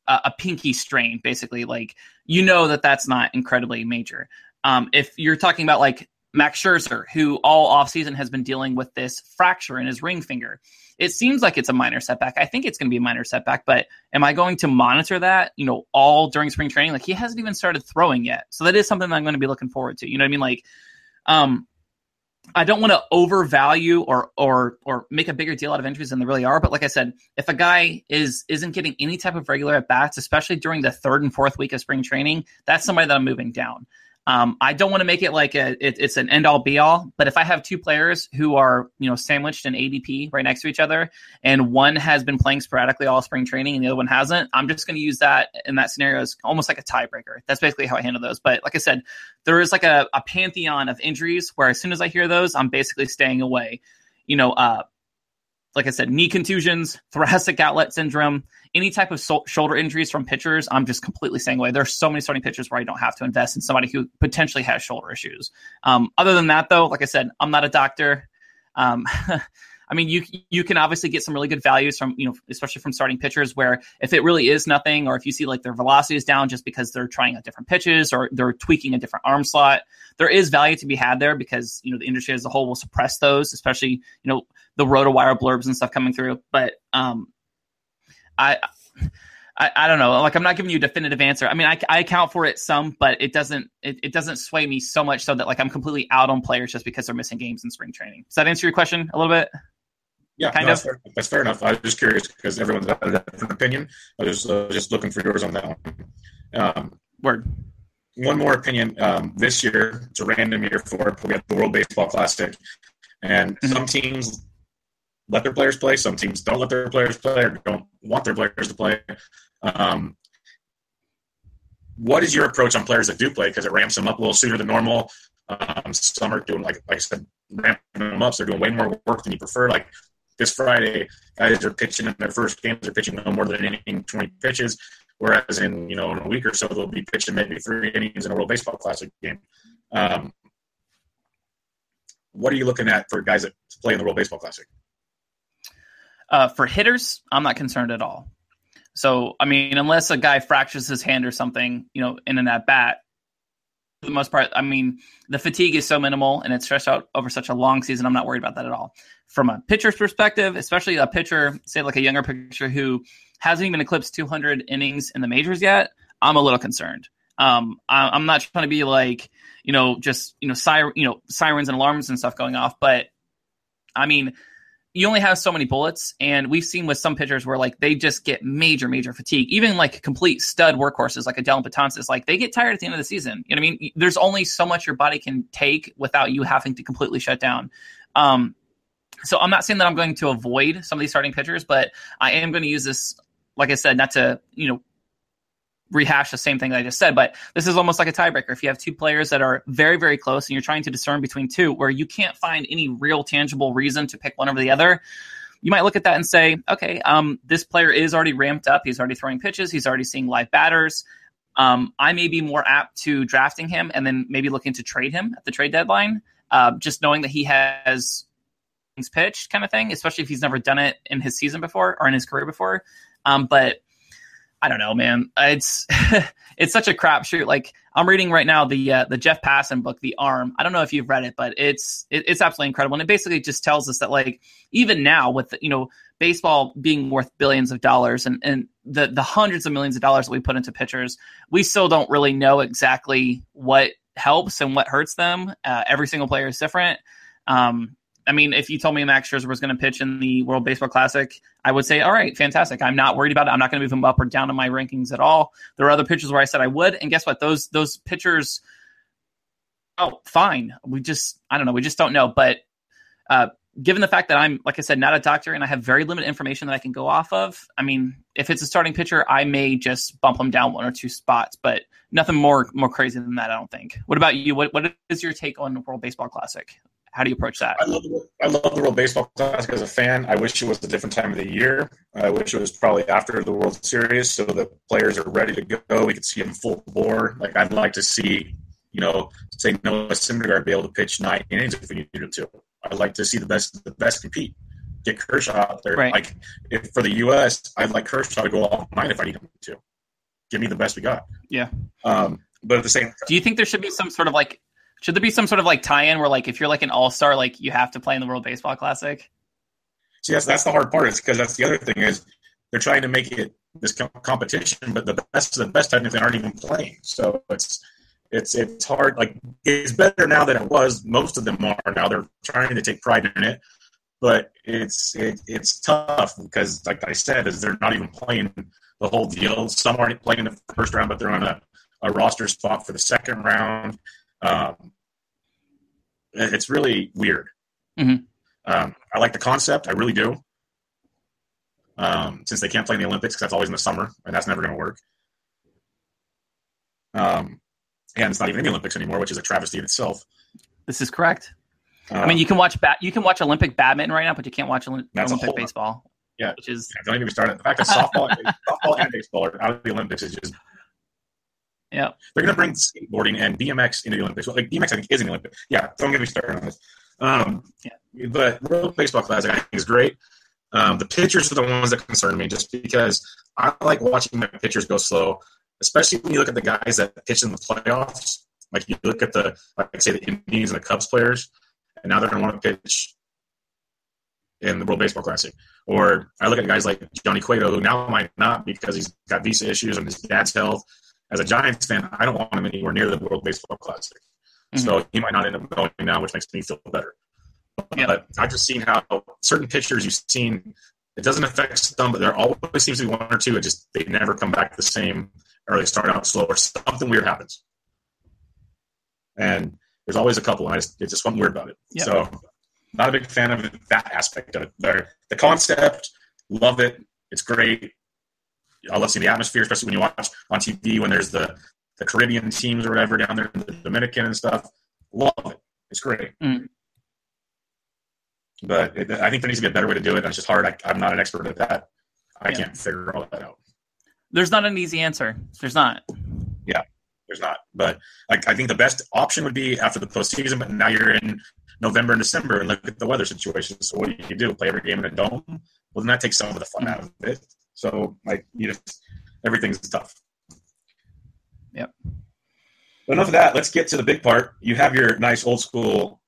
[SPEAKER 3] uh, a pinky strain basically like you know that that's not incredibly major um, if you're talking about like Max Scherzer, who all offseason has been dealing with this fracture in his ring finger. It seems like it's a minor setback. I think it's going to be a minor setback, but am I going to monitor that, you know, all during spring training? Like he hasn't even started throwing yet. So that is something that I'm going to be looking forward to. You know what I mean? Like, um, I don't want to overvalue or or or make a bigger deal out of injuries than they really are. But like I said, if a guy is isn't getting any type of regular at bats, especially during the third and fourth week of spring training, that's somebody that I'm moving down. Um, I don't want to make it like a, it, it's an end all be all, but if I have two players who are you know sandwiched in ADP right next to each other, and one has been playing sporadically all spring training and the other one hasn't, I'm just going to use that in that scenario as almost like a tiebreaker. That's basically how I handle those. But like I said, there is like a, a pantheon of injuries where as soon as I hear those, I'm basically staying away. You know, uh, like I said, knee contusions, thoracic outlet syndrome, any type of so- shoulder injuries from pitchers, I'm just completely staying away. There's so many starting pitchers where I don't have to invest in somebody who potentially has shoulder issues. Um, other than that, though, like I said, I'm not a doctor. Um, I mean, you you can obviously get some really good values from you know, especially from starting pitchers. Where if it really is nothing, or if you see like their velocity is down just because they're trying out different pitches or they're tweaking a different arm slot, there is value to be had there because you know the industry as a whole will suppress those, especially you know the RotoWire blurbs and stuff coming through. But um, I I, I don't know. Like I'm not giving you a definitive answer. I mean, I, I account for it some, but it doesn't it, it doesn't sway me so much so that like I'm completely out on players just because they're missing games in spring training. Does that answer your question a little bit?
[SPEAKER 2] Yeah, kind no, of. That's fair, that's fair, enough. I was just curious because everyone's got a different opinion. I was uh, just looking for yours on that one.
[SPEAKER 3] Um, Word.
[SPEAKER 2] One more opinion. Um, this year, it's a random year for we have the World Baseball Classic, and mm-hmm. some teams let their players play. Some teams don't let their players play or don't want their players to play. Um, what is your approach on players that do play? Because it ramps them up a little sooner than normal. Um, some are doing like like I said, ramping them up. So they're doing way more work than you prefer. Like this Friday, guys are pitching in their first games. They're pitching no more than inning, twenty pitches. Whereas in you know in a week or so they'll be pitching maybe three innings in a World Baseball Classic game. Um, what are you looking at for guys that play in the World Baseball Classic?
[SPEAKER 3] Uh, for hitters, I'm not concerned at all. So, I mean, unless a guy fractures his hand or something, you know, in an at bat, for the most part, I mean, the fatigue is so minimal and it's stretched out over such a long season. I'm not worried about that at all. From a pitcher's perspective, especially a pitcher, say like a younger pitcher who hasn't even eclipsed 200 innings in the majors yet, I'm a little concerned. Um, I, am not trying to be like, you know, just you know, siren, you know, sirens and alarms and stuff going off, but I mean, you only have so many bullets, and we've seen with some pitchers where like they just get major, major fatigue. Even like complete stud workhorses like a Dellin Betances, like they get tired at the end of the season. You know what I mean? There's only so much your body can take without you having to completely shut down. Um, so I'm not saying that I'm going to avoid some of these starting pitchers, but I am going to use this, like I said, not to you know rehash the same thing I just said, but this is almost like a tiebreaker. If you have two players that are very, very close and you're trying to discern between two where you can't find any real tangible reason to pick one over the other, you might look at that and say, okay, um, this player is already ramped up. He's already throwing pitches. He's already seeing live batters. Um, I may be more apt to drafting him and then maybe looking to trade him at the trade deadline, uh, just knowing that he has things pitched kind of thing, especially if he's never done it in his season before or in his career before. Um, but I don't know, man. It's it's such a crapshoot. Like I'm reading right now the uh, the Jeff Passan book, The Arm. I don't know if you've read it, but it's it, it's absolutely incredible. And it basically just tells us that like even now with you know baseball being worth billions of dollars and and the the hundreds of millions of dollars that we put into pitchers, we still don't really know exactly what helps and what hurts them. Uh, every single player is different. Um, I mean, if you told me Max Scherzer was going to pitch in the World Baseball Classic, I would say, all right, fantastic. I'm not worried about it. I'm not going to move him up or down in my rankings at all. There are other pitchers where I said I would, and guess what? Those those pitchers, oh, fine. We just, I don't know. We just don't know. But uh, given the fact that I'm, like I said, not a doctor and I have very limited information that I can go off of, I mean, if it's a starting pitcher, I may just bump him down one or two spots, but nothing more more crazy than that. I don't think. What about you? What what is your take on the World Baseball Classic? How do you approach that?
[SPEAKER 2] I love, the, I love the World Baseball Classic as a fan. I wish it was a different time of the year. I wish it was probably after the World Series so the players are ready to go. We could see them full bore. Like I'd like to see, you know, say Noah Syndergaard be able to pitch nine innings if we needed to. I'd like to see the best the best compete. Get Kershaw out there. Right. Like if for the U.S., I'd like Kershaw to go all nine if I need him to. Give me the best we got.
[SPEAKER 3] Yeah.
[SPEAKER 2] Um, but at the same time,
[SPEAKER 3] do you think there should be some sort of like should there be some sort of like tie-in where like if you're like an all-star, like you have to play in the World Baseball Classic?
[SPEAKER 2] See, that's that's the hard part. Is because that's the other thing is they're trying to make it this competition, but the best of the best technically aren't even playing. So it's it's it's hard. Like it's better now than it was. Most of them are now. They're trying to take pride in it, but it's it, it's tough because, like I said, is they're not even playing the whole deal. Some aren't playing in the first round, but they're on a, a roster spot for the second round. Um, it's really weird.
[SPEAKER 3] Mm-hmm.
[SPEAKER 2] Um, I like the concept. I really do. Um, since they can't play in the Olympics, because that's always in the summer, and that's never going to work. Um, and it's not even in the Olympics anymore, which is a travesty in itself.
[SPEAKER 3] This is correct. I mean, you can watch bat, you can watch Olympic badminton right now, but you can't watch Olympic baseball.
[SPEAKER 2] Yeah,
[SPEAKER 3] which is
[SPEAKER 2] yeah, don't even start it. The fact that softball, softball and baseball are out of the Olympics is just
[SPEAKER 3] yeah.
[SPEAKER 2] They're going to bring skateboarding and BMX into the Olympics. Well, like BMX, I think, is in the Olympics. Yeah, don't get me started on this. Um, yeah. But World Baseball Classic, I think, is great. Um, the pitchers are the ones that concern me just because I like watching my pitchers go slow, especially when you look at the guys that pitch in the playoffs. Like you look at the, like I say, the Indians and the Cubs players, and now they're going to want to pitch in the World Baseball Classic. Or I look at guys like Johnny Cueto, who now might not because he's got visa issues and his dad's health. As a Giants fan, I don't want him anywhere near the World Baseball Classic. Mm-hmm. So he might not end up going now, which makes me feel better. Yeah. But I've just seen how certain pitchers you've seen, it doesn't affect some, but there always seems to be one or two. It just, they never come back the same or they start out slow or something weird happens. And there's always a couple, and I just, it's just something weird about it. Yep. So not a big fan of that aspect of it. But the concept, love it. It's great. I love seeing the atmosphere, especially when you watch on TV when there's the the Caribbean teams or whatever down there in the Dominican and stuff. Love it. It's great. Mm. But it, I think there needs to be a better way to do it. It's just hard. I, am not an expert at that. I yeah. can't figure all that out.
[SPEAKER 3] There's not an easy answer. There's not.
[SPEAKER 2] Yeah, there's not. But like, I think the best option would be after the postseason. But now you're in November and December and look at the weather situation. So what do you do? Play every game in a dome? Well, then that takes some of the fun out of it. So like, you just everything's tough.
[SPEAKER 3] Yep.
[SPEAKER 2] But enough of that. Let's get to the big part. You have your nice old school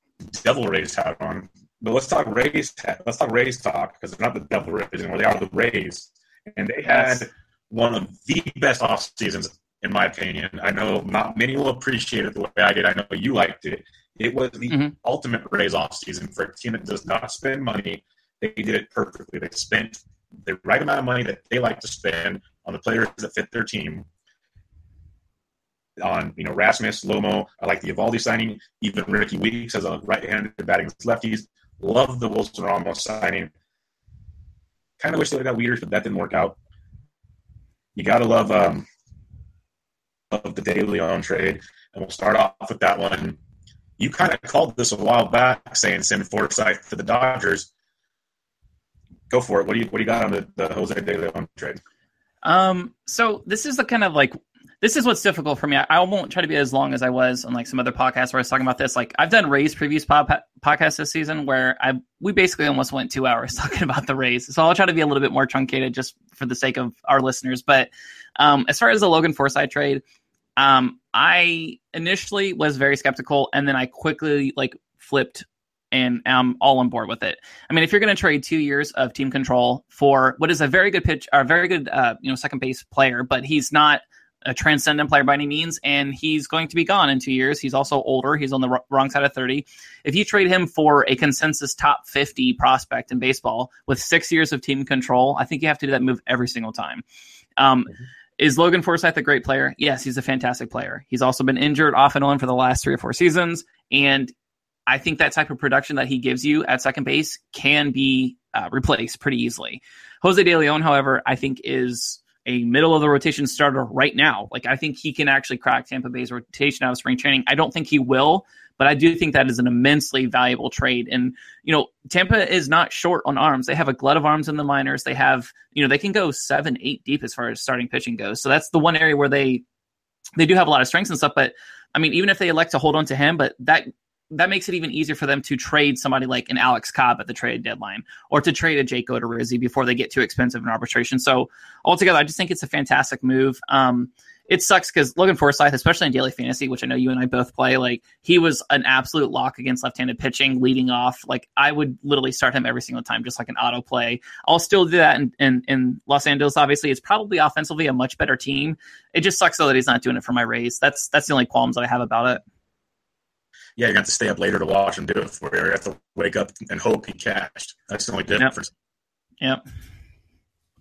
[SPEAKER 2] Devil Rays hat on, but let's talk Rays. Let's talk Rays talk because they're not the Devil Rays anymore. They are the Rays, and they yes. had one of the best off seasons in my opinion. I know not many will appreciate it the way I did. I know you liked it. It was the mm-hmm. ultimate Rays off season for a team that does not spend money. They did it perfectly. They spent the right amount of money that they like to spend on the players that fit their team on you know Rasmus, Lomo. I like the Eovaldi signing. Even Rickie Weeks as a right-handed batting lefties. Love the Wilson Ramos signing. Kind of wish they would have got Wieters, but that didn't work out. You gotta love um, of the De Leon trade, and we'll start off with that one. You kind of called this a while back, saying send Forsythe to the Dodgers. Go for it. What do you what do you got on the, the Jose De Leon trade?
[SPEAKER 3] Um, so this is the kind of like this is what's difficult for me. I, I, won't try to be as long as I was on like some other podcasts where I was talking about this. Like I've done Rays previews pod, podcast this season where I we basically almost went two hours talking about the Rays. So I'll try to be a little bit more truncated just for the sake of our listeners. But um, as far as the Logan Forsythe trade, um, I initially was very skeptical, and then I quickly like flipped and I'm all on board with it. I mean, if you're going to trade two years of team control for what is a very good pitch, or a very good, uh, you know, second base player, but he's not a transcendent player by any means, and he's going to be gone in two years. He's also older. He's on the wrong side of 30. If you trade him for a consensus top 50 prospect in baseball with six years of team control, I think you have to do that move every single time. Um, mm-hmm. Is Logan Forsythe a great player? Yes, he's a fantastic player. He's also been injured off and on for the last three or four seasons. And I think that type of production that he gives you at second base can be uh, replaced pretty easily. Jose De Leon, however, I think is a middle of the rotation starter right now. Like I think he can actually crack Tampa Bay's rotation out of spring training. I don't think he will, but I do think that is an immensely valuable trade. And you know, Tampa is not short on arms. They have a glut of arms in the minors. They have, you know, they can go seven, eight deep as far as starting pitching goes. So that's the one area where they they do have a lot of strengths and stuff. But I mean, even if they elect to hold on to him, but that that makes it even easier for them to trade somebody like an Alex Cobb at the trade deadline or to trade a Jake Odorizzi before they get too expensive in arbitration. So altogether, I just think it's a fantastic move. Um, it sucks because Logan Forsythe, especially in daily fantasy, which I know you and I both play, like he was an absolute lock against left-handed pitching, leading off. Like I would literally start him every single time, just like an auto play. I'll still do that in, in, in Los Angeles. Obviously, it's probably offensively a much better team. It just sucks though that he's not doing it for my Rays. That's that's the only qualms that I have about it
[SPEAKER 2] yeah, you got to stay up later to watch him do it for you. You have to wake up and hope he cashed. That's the only difference.
[SPEAKER 3] Yep. yep.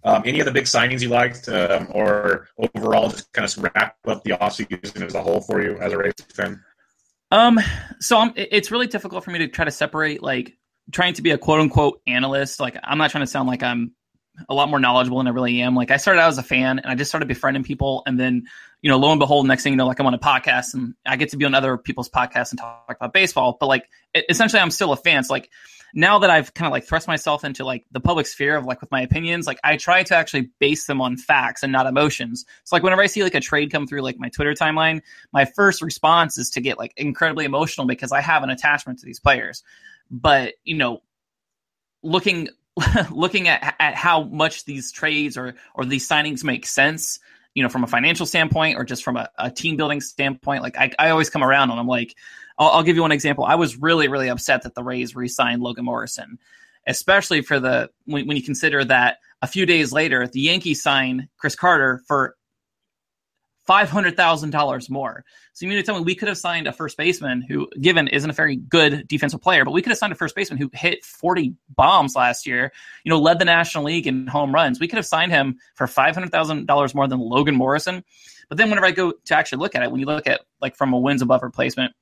[SPEAKER 2] Um, any of the big signings you liked, um, or overall, just kind of wrap up the offseason as a whole for you as a Rays fan?
[SPEAKER 3] Um, so I'm, it's really difficult for me to try to separate like trying to be a quote unquote analyst. Like I'm not trying to sound like I'm a lot more knowledgeable than I really am. Like I started out as a fan and I just started befriending people. And then, you know, lo and behold, next thing you know, like I'm on a podcast and I get to be on other people's podcasts and talk about baseball. But like essentially I'm still a fan. So like now that I've kind of like thrust myself into like the public sphere of like with my opinions, like I try to actually base them on facts and not emotions. So like whenever I see like a trade come through like my Twitter timeline, my first response is to get like incredibly emotional because I have an attachment to these players. But, you know, looking looking at at how much these trades or or these signings make sense, you know, from a financial standpoint or just from a, a team building standpoint, like I, I always come around and I'm like, I'll, I'll, give you one example. I was really really upset that the Rays re-signed Logan Morrison. especially for the when, when you consider that a few days later the Yankees sign Chris Carter for five hundred thousand dollars more. So you mean to tell me we could have signed a first baseman who, given, isn't a very good defensive player, but we could have signed a first baseman who hit forty bombs last year. You know, led the National League in home runs. We could have signed him for five hundred thousand dollars more than Logan Morrison. But then whenever I go to actually look at it, when you look at like from a wins above replacement,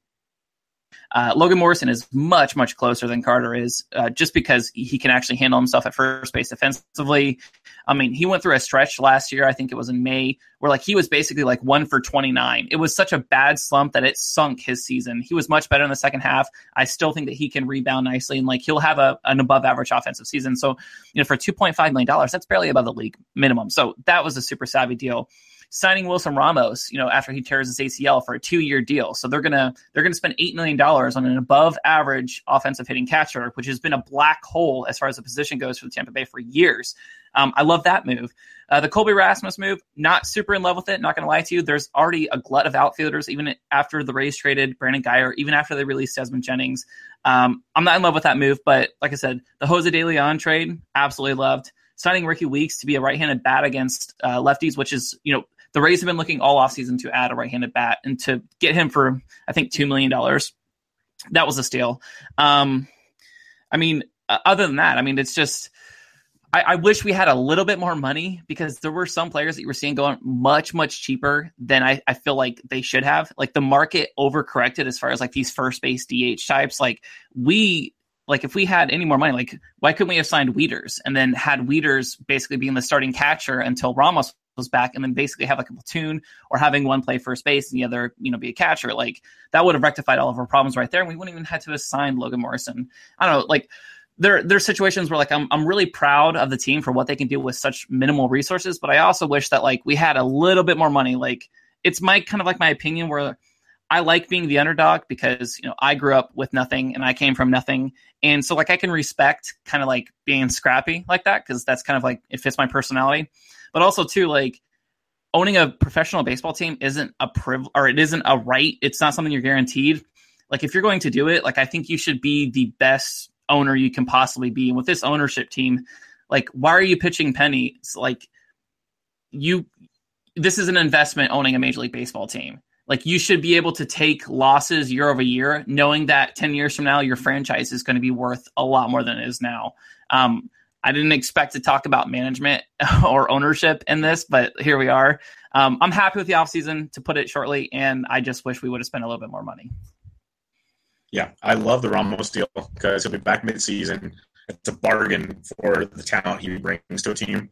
[SPEAKER 3] uh, Logan Morrison is much, much closer than Carter is, uh, just because he can actually handle himself at first base defensively. I mean, he went through a stretch last year, I think it was in May, where like he was basically like one for 29. It was such a bad slump that it sunk his season. He was much better in the second half. I still think that he can rebound nicely and like he'll have a, an above average offensive season. So, you know, for $2.5 million, that's barely above the league minimum. So that was a super savvy deal signing Wilson Ramos, you know, after he tears his ACL for a two-year deal. So they're gonna they're gonna spend eight million dollars on an above-average offensive hitting catcher, which has been a black hole as far as the position goes for the Tampa Bay for years. Um, I love that move. Uh, the Colby Rasmus move, not super in love with it. Not going to lie to you. There's already a glut of outfielders, even after the Rays traded Brandon Guyer, even after they released Desmond Jennings. Um, I'm not in love with that move, but like I said, the Jose De Leon trade, absolutely loved. Signing Rickie Weeks to be a right-handed bat against uh, lefties, which is you know the Rays have been looking all offseason to add a right-handed bat and to get him for I think two million dollars. That was a steal. Um, I mean, uh, other than that, I mean, it's just. I, I, wish we had a little bit more money because there were some players that you were seeing going much, much cheaper than I, I feel like they should have. Like the market overcorrected as far as like these first base DH types. Like we like if we had any more money, like why couldn't we have signed Wieters and then had Wieters basically being the starting catcher until Ramos back and then basically have like a platoon or having one play first base and the other, you know, be a catcher. Like that would have rectified all of our problems right there. And we wouldn't even have to assign Logan Morrison. I don't know, like there there's situations where like I'm I'm really proud of the team for what they can do with such minimal resources, but I also wish that like we had a little bit more money. Like it's my kind of like my opinion where I like being the underdog because you know I grew up with nothing and I came from nothing, and so like I can respect kind of like being scrappy like that because that's kind of like it fits my personality but also too like owning a professional baseball team isn't a priv or it isn't a right. It's not something you're guaranteed. Like if you're going to do it, like I think you should be the best owner you can possibly be. And with this ownership team, like why are you pitching pennies? Like you this is an investment owning a major league baseball team. Like you should be able to take losses year over year, knowing that 10 years from now your franchise is going to be worth a lot more than it is now. Um, I didn't expect to talk about management or ownership in this, but here we are. Um, I'm happy with the offseason, to put it shortly, and I just wish we would have spent a little bit more money.
[SPEAKER 2] Yeah, I love the Ramos deal because he'll be back midseason. It's a bargain for the talent he brings to a team.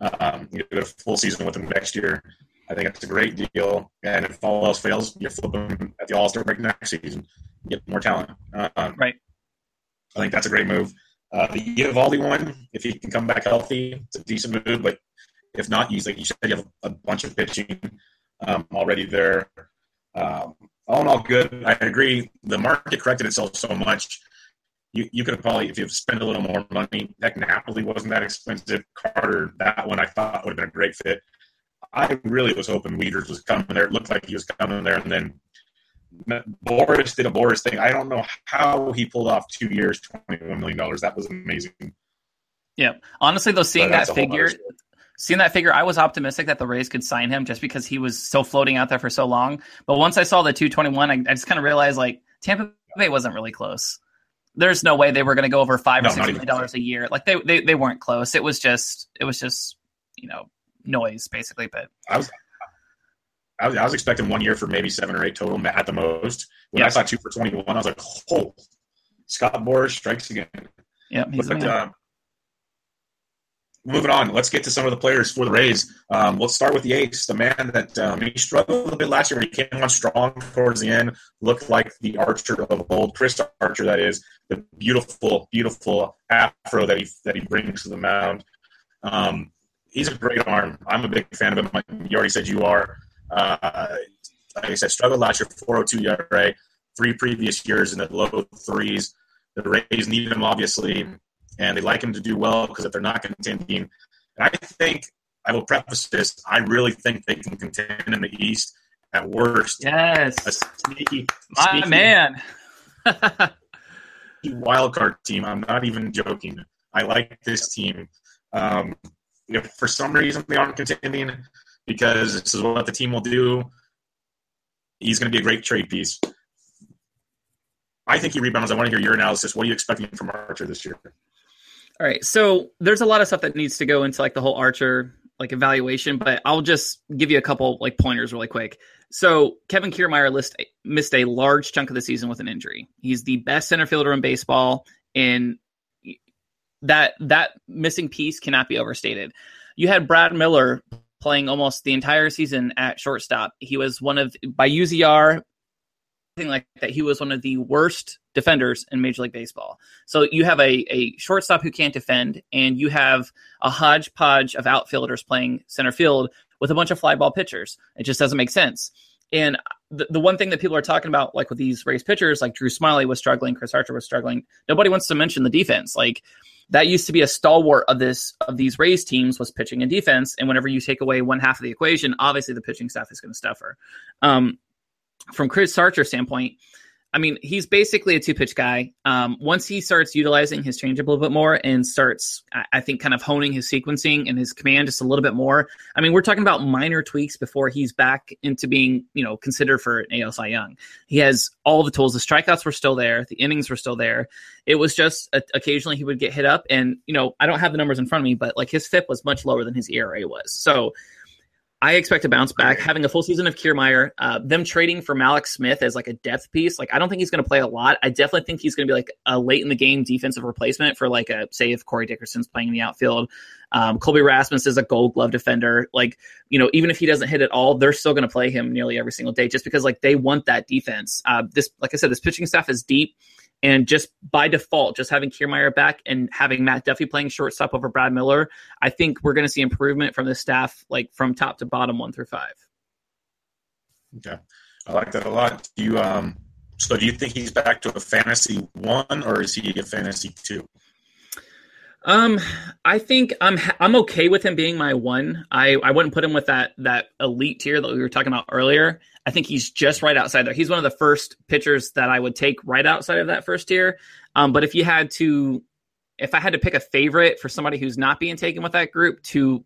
[SPEAKER 2] Um, you get a full season with him next year. I think it's a great deal. And if all else fails, you flip him at the All Star break next season, get more talent. Um,
[SPEAKER 3] right.
[SPEAKER 2] I think that's a great move. Uh, the Eovaldi one, if he can come back healthy, it's a decent move. But if not, he's like you said, you have a bunch of pitching um, already there. Um, all in all, good. I agree. The market corrected itself so much. You, you could have probably, if you spend a little more money, heck, Napoli wasn't that expensive. Carter, that one I thought would have been a great fit. I really was hoping Wieters was coming there. It looked like he was coming there, and then Boras did a Boras thing. I don't know how he pulled off two years, twenty-one million dollars. That was amazing.
[SPEAKER 3] Yeah, honestly, though, seeing that figure, seeing that figure, I was optimistic that the Rays could sign him just because he was so floating out there for so long. But once I saw the two twenty-one, I, I just kind of realized like Tampa Bay wasn't really close. There's no way they were going to go over five no, or six million dollars a year. Like they, they they weren't close. It was just it was just you know noise basically. But
[SPEAKER 2] I was I was, I was expecting one year for maybe seven or eight total at the most. When I saw two for 21, I was like, oh, Scott Boras strikes again.
[SPEAKER 3] Yeah,
[SPEAKER 2] but, uh, moving on, let's get to some of the players for the Rays. Um, let's start with the ace, the man that um, he struggled a little bit last year. He came on strong towards the end, looked like the Archer of old, Chris Archer, that is the beautiful, beautiful afro that he that he brings to the mound. Um, he's a great arm. I'm a big fan of him. You already said you are. Uh, like I said, struggled last year, 402 ERA, three previous years in the low threes. The Rays need him, obviously, and they like him to do well because if they're not contending, and I think I will preface this, I really think they can contend in the East at worst.
[SPEAKER 3] Yes. A sneaky, My sneaky, man.
[SPEAKER 2] wild card team. I'm not even joking. I like this team. Um, if for some reason they aren't contending, because this is what the team will do, he's going to be a great trade piece. I think he rebounds. I want to hear your analysis. What are you expecting from Archer this year?
[SPEAKER 3] All right, so there's a lot of stuff that needs to go into like the whole Archer like evaluation, but I'll just give you a couple like pointers really quick. So Kevin Kiermaier list, missed a large chunk of the season with an injury. He's the best center fielder in baseball, and that that missing piece cannot be overstated. You had Brad Miller playing almost the entire season at shortstop. He was one of by UZR like that. He was one of the worst defenders in Major League Baseball. So you have a, a shortstop who can't defend, and you have a hodgepodge of outfielders playing center field with a bunch of flyball pitchers. It just doesn't make sense. And the, the one thing that people are talking about, like with these Rays pitchers, like Drew Smyly was struggling, Chris Archer was struggling. Nobody wants to mention the defense. Like that used to be a stalwart of this of these Rays teams was pitching and defense. And whenever you take away one half of the equation, obviously the pitching staff is going to suffer. Um, from Chris Archer's standpoint, I mean, he's basically a two pitch guy. Um, once he starts utilizing his changeup a little bit more and starts, I think, kind of honing his sequencing and his command just a little bit more. I mean, we're talking about minor tweaks before he's back into being, you know, considered for an AL Cy Young. He has all the tools. The strikeouts were still there. The innings were still there. It was just uh, occasionally he would get hit up, and you know, I don't have the numbers in front of me, but like his FIP was much lower than his ERA was. So I expect to bounce back. Having a full season of Kiermaier, uh, them trading for Mallex Smith as like a depth piece. Like I don't think he's going to play a lot. I definitely think he's going to be like a late in the game defensive replacement for like a say if Corey Dickerson's playing in the outfield. Um, Colby Rasmus is a Gold Glove defender. Like you know, even if he doesn't hit at all, they're still going to play him nearly every single day just because like they want that defense. Uh, this, like I said, this pitching staff is deep. And just by default, just having Kiermaier back and having Matt Duffy playing shortstop over Brad Miller, I think we're going to see improvement from the staff, like from top to bottom, one through five.
[SPEAKER 2] Okay, I like that a lot. Do you um? So do you think he's back to a fantasy one, or is he a fantasy two?
[SPEAKER 3] Um, I think I'm I'm okay with him being my one. I I wouldn't put him with that that elite tier that we were talking about earlier. I think he's just right outside there. He's one of the first pitchers that I would take right outside of that first tier. Um, but if you had to, if I had to pick a favorite for somebody who's not being taken with that group to,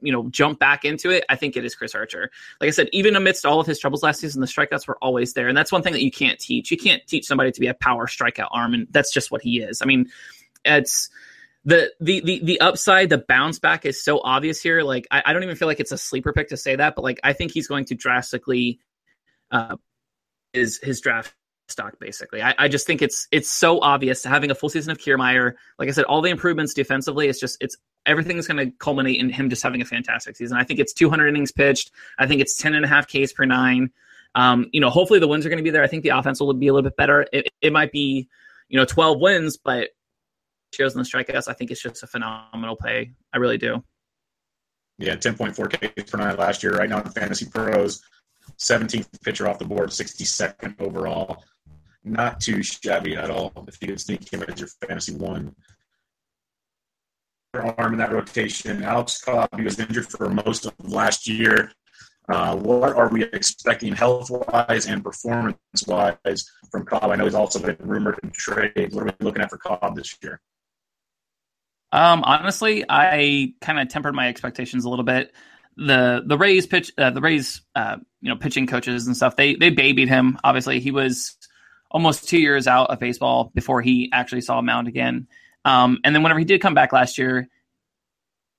[SPEAKER 3] you know, jump back into it, I think it is Chris Archer. Like I said, even amidst all of his troubles last season, the strikeouts were always there, and that's one thing that you can't teach. You can't teach somebody to be a power strikeout arm, and that's just what he is. I mean, it's the the the the upside, the bounce back is so obvious here. Like I, I, don't even feel like it's a sleeper pick to say that, but like I think he's going to drastically uh is his draft stock basically. I, I just think it's it's so obvious having a full season of Kiermaier. Like I said, all the improvements defensively, it's just it's everything's going to culminate in him just having a fantastic season. I think it's 200 innings pitched. I think it's 10 and a half Ks per nine. Um, you know, hopefully the wins are going to be there. I think the offense will be a little bit better. It, it might be, you know, 12 wins, but shows in the strikeouts, I think it's just a phenomenal play. I really do.
[SPEAKER 2] Yeah, 10.4 Ks per nine last year. Right now in Fantasy Pros, 17th pitcher off the board, 62nd overall. Not too shabby at all if you could sneak him as your fantasy one. Arm in that rotation. Alex Cobb, he was injured for most of last year. Uh, what are we expecting health wise and performance wise from Cobb? I know he's also been rumored in trade. What are we looking at for Cobb this year?
[SPEAKER 3] Um, honestly, I kind of tempered my expectations a little bit. The the Rays pitch, uh, the Rays, uh, you know, pitching coaches and stuff. They they babied him. Obviously, he was almost two years out of baseball before he actually saw a mound again. Um, and then whenever he did come back last year,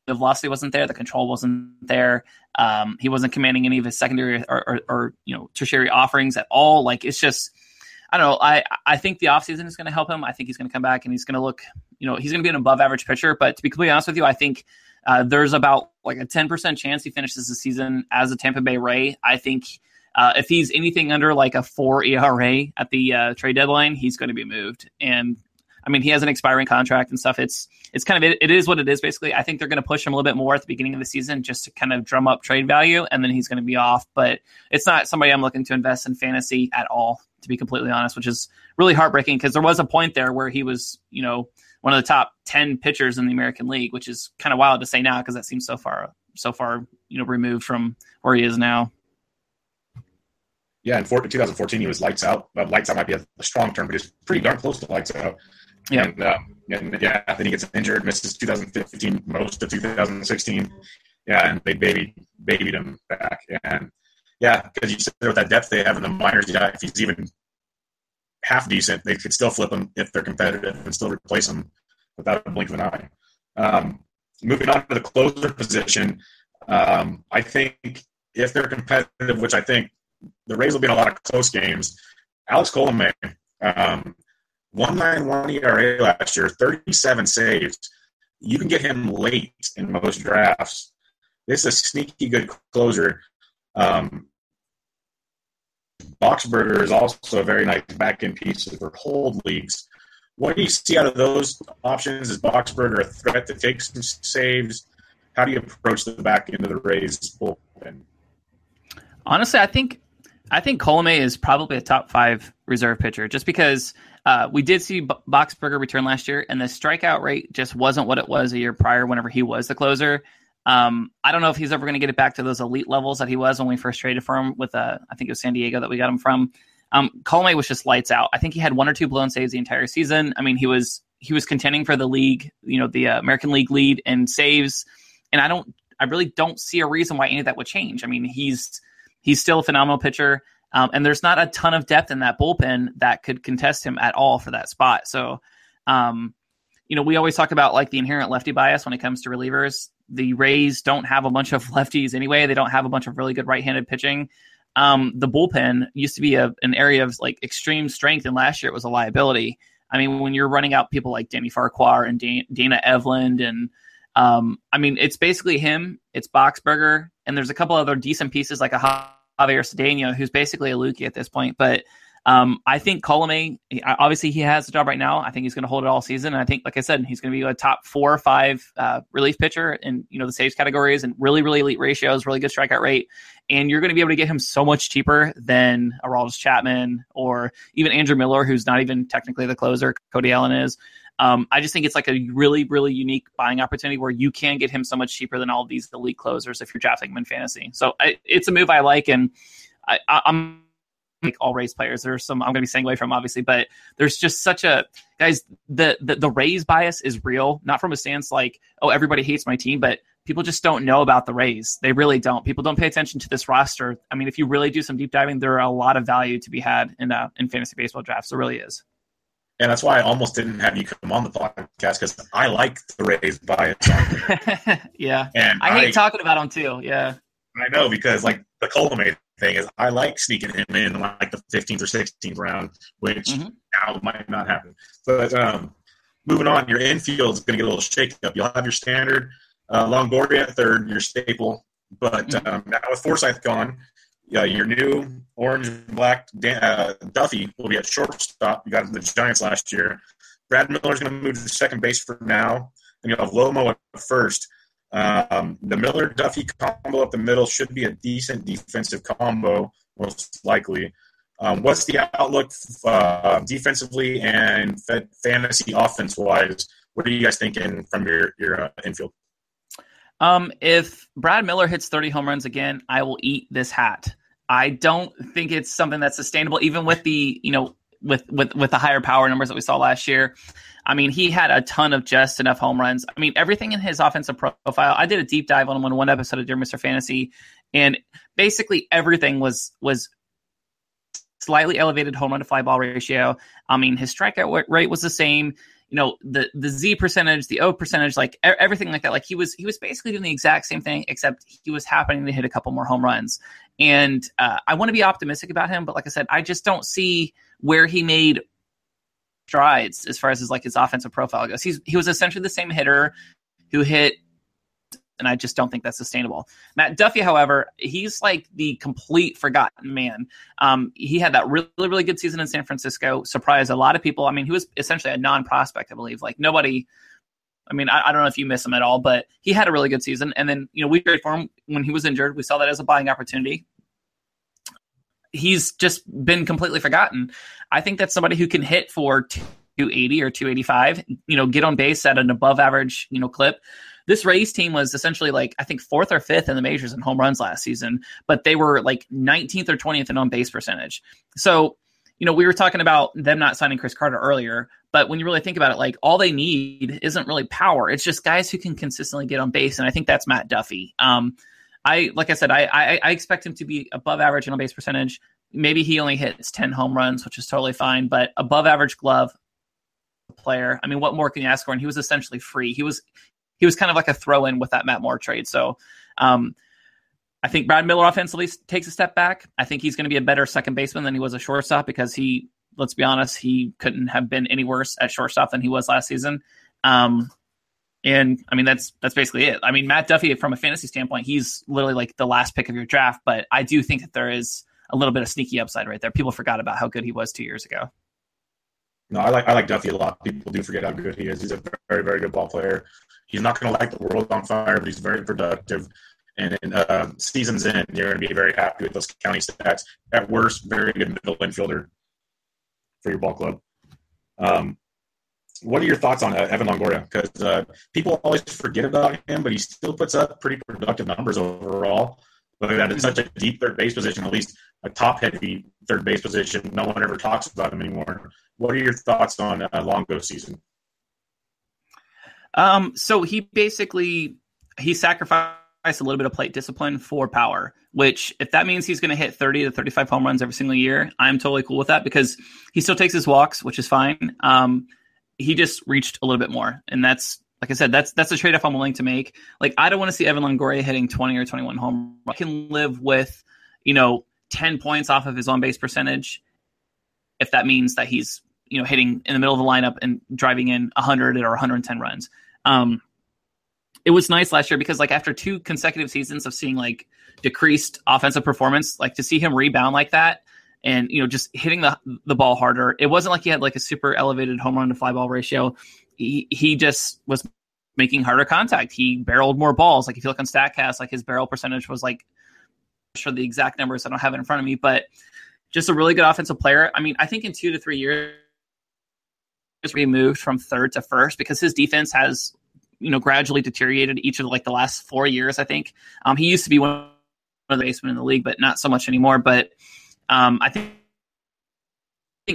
[SPEAKER 3] the velocity wasn't there, the control wasn't there. Um, he wasn't commanding any of his secondary or, or, or, you know tertiary offerings at all. Like it's just, I don't know. I I think the offseason is going to help him. I think he's going to come back and he's going to look you know, he's going to be an above average pitcher. But to be completely honest with you, I think uh, there's about like a 10% chance he finishes the season as a Tampa Bay Ray. I think uh, if he's anything under like a four ERA at the uh, trade deadline, he's going to be moved. And I mean, he has an expiring contract and stuff. It's it's kind of it, it is what it is. Basically, I think they're going to push him a little bit more at the beginning of the season just to kind of drum up trade value, and then he's going to be off. But it's not somebody I'm looking to invest in fantasy at all, to be completely honest, which is really heartbreaking because there was a point there where he was, you know, one of the top 10 pitchers in the American League, which is kind of wild to say now because that seems so far so far, you know, removed from where he is now.
[SPEAKER 2] Yeah, in 2014 he was lights out. Well, lights out might be a, a strong term, but he's pretty darn close to lights out. Yeah. And, uh, and yeah, then he gets injured, misses 2015, most of 2016. Yeah, and they baby babied him back. And yeah, because you said with that depth they have in the minors, yeah, if he's even half decent, they could still flip them if they're competitive and still replace them without a blink of an eye. Um, moving on to the closer position, um, I think if they're competitive, which I think the Rays will be in a lot of close games, Alex Colomé, um, 191 ERA last year, 37 saves. You can get him late in most drafts. This is a sneaky good closer. Um, Boxberger is also a very nice back end piece for hold leagues. What do you see out of those options? Is Boxberger a threat to take some saves? How do you approach the back end of the Rays bullpen?
[SPEAKER 3] Honestly, I think I think Colomé is probably a top five reserve pitcher, just because uh, we did see B- Boxberger return last year, and the strikeout rate just wasn't what it was a year prior. Whenever he was the closer, um, I don't know if he's ever going to get it back to those elite levels that he was when we first traded for him with, uh, I think it was San Diego that we got him from. Um, Colomé was just lights out. I think he had one or two blown saves the entire season. I mean, he was he was contending for the league, you know, the uh, American League lead in saves, and I don't, I really don't see a reason why any of that would change. I mean, he's he's still a phenomenal pitcher, um, and there's not a ton of depth in that bullpen that could contest him at all for that spot. So, um, you know, we always talk about like the inherent lefty bias when it comes to relievers the Rays don't have a bunch of lefties anyway. They don't have a bunch of really good right-handed pitching. Um, the bullpen used to be a, an area of like extreme strength, and last year it was a liability. I mean, when you're running out people like Danny Farquhar and Dan- Dana Eveland, and um, I mean, it's basically him. It's Boxberger, and there's a couple other decent pieces like a Javier Cedeno, who's basically a LOOGY at this point. But um, I think Colomé, obviously, he has the job right now. I think he's going to hold it all season. And I think, like I said, he's going to be a top four or five uh, relief pitcher in you know the saves categories and really, really elite ratios, really good strikeout rate. And you're going to be able to get him so much cheaper than Aroldis Chapman or even Andrew Miller, who's not even technically the closer. Cody Allen is. Um, I just think it's like a really, really unique buying opportunity where you can get him so much cheaper than all these elite closers if you're drafting him in fantasy. So I, it's a move I like, and I, I'm like all Rays players. There's some I'm going to be staying away from, obviously, but there's just such a guys. The, the the Rays bias is real, not from a stance like oh everybody hates my team, but people just don't know about the Rays. They really don't. People don't pay attention to this roster. I mean, if you really do some deep diving, there are a lot of value to be had in uh, in fantasy baseball drafts. There really is.
[SPEAKER 2] And that's why I almost didn't have you come on the podcast because I like the Rays bias.
[SPEAKER 3] yeah, and I hate I, talking about them too. Yeah,
[SPEAKER 2] I know because like the Colomé thing is I like sneaking him in like the 15th or 16th round, which mm-hmm. now might not happen. But um, moving on, your infield is going to get a little shakeup. You'll have your standard uh, Longoria at third, your staple. But mm-hmm. um, now with Forsythe gone, yeah, your new orange and black uh, Duffy will be at shortstop. You got the Giants last year. Brad Miller's going to move to second base for now, and you'll have Lomo at first. Um, the Miller Duffy combo up the middle should be a decent defensive combo, most likely. Um, what's the outlook uh, defensively and fantasy offense wise? What are you guys thinking from your your uh, infield?
[SPEAKER 3] Um, if Brad Miller hits 30 home runs again, I will eat this hat. I don't think it's something that's sustainable, even with the you know with with with the higher power numbers that we saw last year. I mean, he had a ton of just enough home runs. I mean, everything in his offensive profile. I did a deep dive on one one episode of Dear Mr. Fantasy, and basically everything was was slightly elevated home run to fly ball ratio. I mean, his strikeout rate was the same. You know, the the Z percentage, the O percentage, like everything like that. Like he was he was basically doing the exact same thing, except he was happening to hit a couple more home runs. And uh, I want to be optimistic about him, but like I said, I just don't see where he made strides as far as his like his offensive profile goes. He's he was essentially the same hitter who hit and I just don't think that's sustainable. Matt Duffy, however, he's like the complete forgotten man. Um, he had that really, really good season in San Francisco, surprised a lot of people. I mean, he was essentially a non prospect, I believe. Like nobody, I mean, I, I, don't know if you miss him at all, but he had a really good season. And then, you know, we traded for him when he was injured. We saw that as a buying opportunity he's just been completely forgotten. I think that's somebody who can hit for 280 or 285, you know, get on base at an above average, you know, clip. this Rays team was essentially like I think fourth or fifth in the majors in home runs last season, but they were like 19th or 20th in on base percentage. So you know, we were talking about them not signing Chris Carter earlier, but when you really think about it, like all they need isn't really power. It's just guys who can consistently get on base, and I think that's Matt Duffy. Um, I like I said, I, I, I expect him to be above average in on base percentage. Maybe he only hits ten home runs, which is totally fine, but above average glove player. I mean, what more can you ask for? And he was essentially free. He was he was kind of like a throw in with that Matt Moore trade. So. Um, I think Brad Miller offensively takes a step back. I think he's going to be a better second baseman than he was a shortstop because he, let's be honest, he couldn't have been any worse at shortstop than he was last season. Um, and I mean that's that's basically it. I mean Matt Duffy, from a fantasy standpoint, he's literally like the last pick of your draft. But I do think that there is a little bit of sneaky upside right there. People forgot about how good he was two years ago.
[SPEAKER 2] No, I like I like Duffy a lot. People do forget how good he is. He's a very very good ball player. He's not going to light the world on fire, but he's very productive. And in uh, seasons in, you're going to be very happy with those counting stats. At worst, very good middle infielder for your ball club. Um, what are your thoughts on uh, Evan Longoria? Because uh, people always forget about him, but he still puts up pretty productive numbers overall. But that is such a deep third base position, at least a top heavy third base position. No one ever talks about him anymore. What are your thoughts on uh, Longo season?
[SPEAKER 3] Um, so he basically he sacrificed a little bit of plate discipline for power, which if that means he's going to hit 30 to 35 home runs every single year, I'm totally cool with that because he still takes his walks, which is fine. Um, he just reached a little bit more. And that's, like I said, that's, that's a trade off I'm willing to make. Like, I don't want to see Evan Longoria hitting 20 or 21 home. I can live with, you know, 10 points off of his on base percentage if that means that he's, you know, hitting in the middle of the lineup and driving in 100 or 110 runs. Um, it was nice last year because like after two consecutive seasons of seeing like decreased offensive performance, like to see him rebound like that and you know just hitting the the ball harder. It wasn't like he had like a super elevated home run to fly ball ratio. He he just was making harder contact. He barreled more balls. Like if you look on Statcast, like his barrel percentage was like sure the exact numbers. I don't have it in front of me, but just a really good offensive player. I mean, I think in two to three years removed from third to first because his defense has you know gradually deteriorated each of like the last four years. I think um, he used to be one of the basemen in the league, but not so much anymore. But um, I think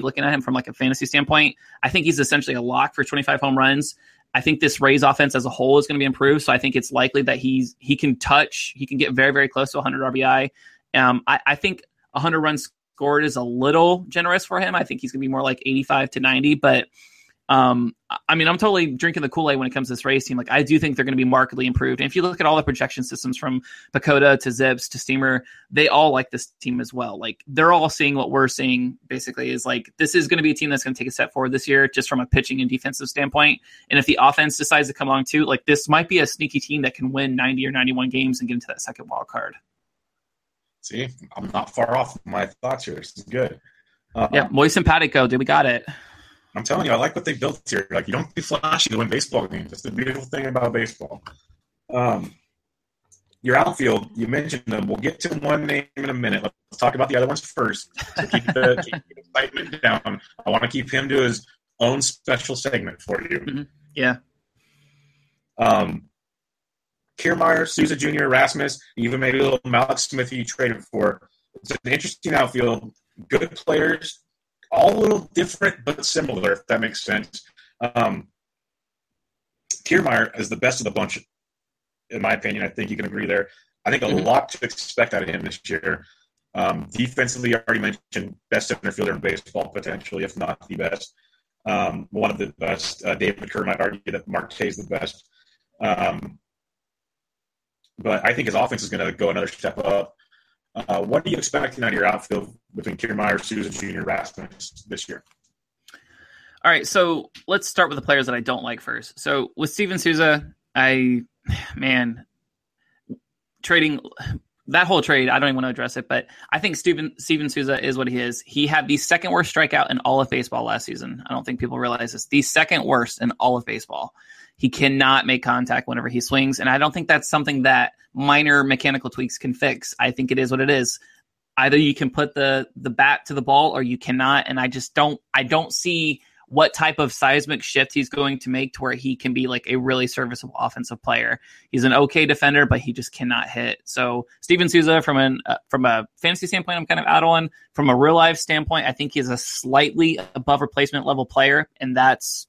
[SPEAKER 3] looking at him from like a fantasy standpoint, I think he's essentially a lock for 25 home runs. I think this Rays offense as a whole is going to be improved. So I think it's likely that he's he can touch, he can get very very close to 100 RBI. Um, I, I think 100 runs scored is a little generous for him. I think he's going to be more like 85 to 90, but um, I mean, I'm totally drinking the Kool Aid when it comes to this Rays team. Like, I do think they're going to be markedly improved. And if you look at all the projection systems from PECOTA to ZiPS to Steamer, they all like this team as well. Like, they're all seeing what we're seeing. Basically, is like this is going to be a team that's going to take a step forward this year, just from a pitching and defensive standpoint. And if the offense decides to come along too, like this might be a sneaky team that can win 90 or 91 games and get into that second wild card.
[SPEAKER 2] See, I'm not far off my thoughts here. This is good.
[SPEAKER 3] Uh, yeah, and simpatico, dude. We got it.
[SPEAKER 2] I'm telling you, I like what they built here. Like you don't be flashy to win baseball games. That's the beautiful thing about baseball. Um, your outfield, you mentioned them. We'll get to one name in a minute. Let's talk about the other ones first. So keep the, keep the excitement down. I want to keep him to his own special segment for you.
[SPEAKER 3] Mm-hmm. Yeah.
[SPEAKER 2] Um, Kiermaier, Souza Jr., Rasmus, even maybe a little Mallex Smith you traded for. It's an interesting outfield. Good players, all a little different but similar, if that makes sense. Um, Kiermaier is the best of the bunch, in my opinion. I think you can agree there. I think a mm-hmm. lot to expect out of him this year. Um, defensively, I already mentioned best center fielder in baseball, potentially, if not the best. Um, one of the best. Uh, David Kerr might argue that Marte is the best. Um, but I think his offense is going to go another step up. Uh, what are you expecting out of your outfield between Kiermaier, Souza Jr., Rasmus this year?
[SPEAKER 3] All right, so let's start with the players that I don't like first. So with Steven Souza, I man trading that whole trade, I don't even want to address it, but I think Steven Steven Souza is what he is. He had the second worst strikeout in all of baseball last season. I don't think people realize this. The second worst in all of baseball. He cannot make contact whenever he swings, and I don't think that's something that minor mechanical tweaks can fix. I think it is what it is. Either you can put the the bat to the ball or you cannot, and I just don't I don't see what type of seismic shift he's going to make to where he can be like a really serviceable offensive player. He's an okay defender, but he just cannot hit. So Steven Souza, from an uh, from a fantasy standpoint, I'm kind of out on. From a real life standpoint, I think he's a slightly above replacement level player, and that's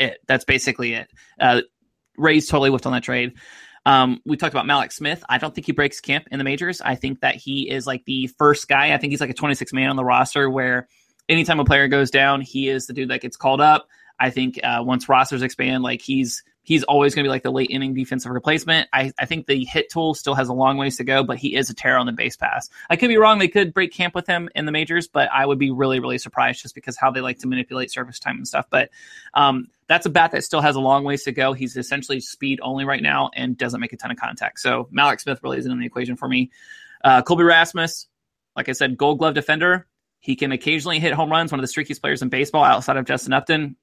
[SPEAKER 3] it. That's basically it. Uh, Rays totally whiffed on that trade. Um, we talked about Mallex Smith. I don't think he breaks camp in the majors. I think that he is like the first guy. I think he's like a 26 man on the roster where anytime a player goes down, he is the dude that gets called up. I think uh, once rosters expand, like he's he's always going to be like the late inning defensive replacement. I, I think the hit tool still has a long ways to go, but he is a terror on the base pass. I could be wrong. They could break camp with him in the majors, but I would be really, really surprised just because how they like to manipulate service time and stuff. But um, that's a bat that still has a long ways to go. He's essentially speed only right now and doesn't make a ton of contact. So Mallex Smith really isn't in the equation for me. Uh, Colby Rasmus, like I said, gold glove defender. He can occasionally hit home runs, one of the streakiest players in baseball outside of Justin Upton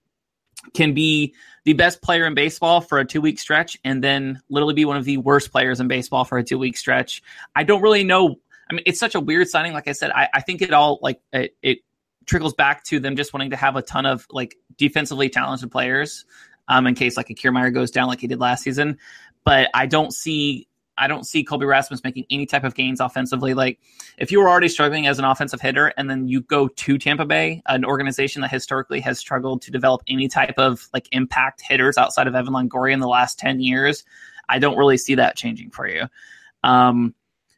[SPEAKER 3] can be the best player in baseball for a two week stretch and then literally be one of the worst players in baseball for a two week stretch. I don't really know. I mean, it's such a weird signing. Like I said, I, I think it all like it, it, trickles back to them just wanting to have a ton of like defensively talented players um, in case like a Kiermaier goes down like he did last season. But I don't see I don't see Colby Rasmus making any type of gains offensively. Like if you were already struggling as an offensive hitter and then you go to Tampa Bay, an organization that historically has struggled to develop any type of like impact hitters outside of Evan Longoria in the last 10 years, I don't really see that changing for you. Um,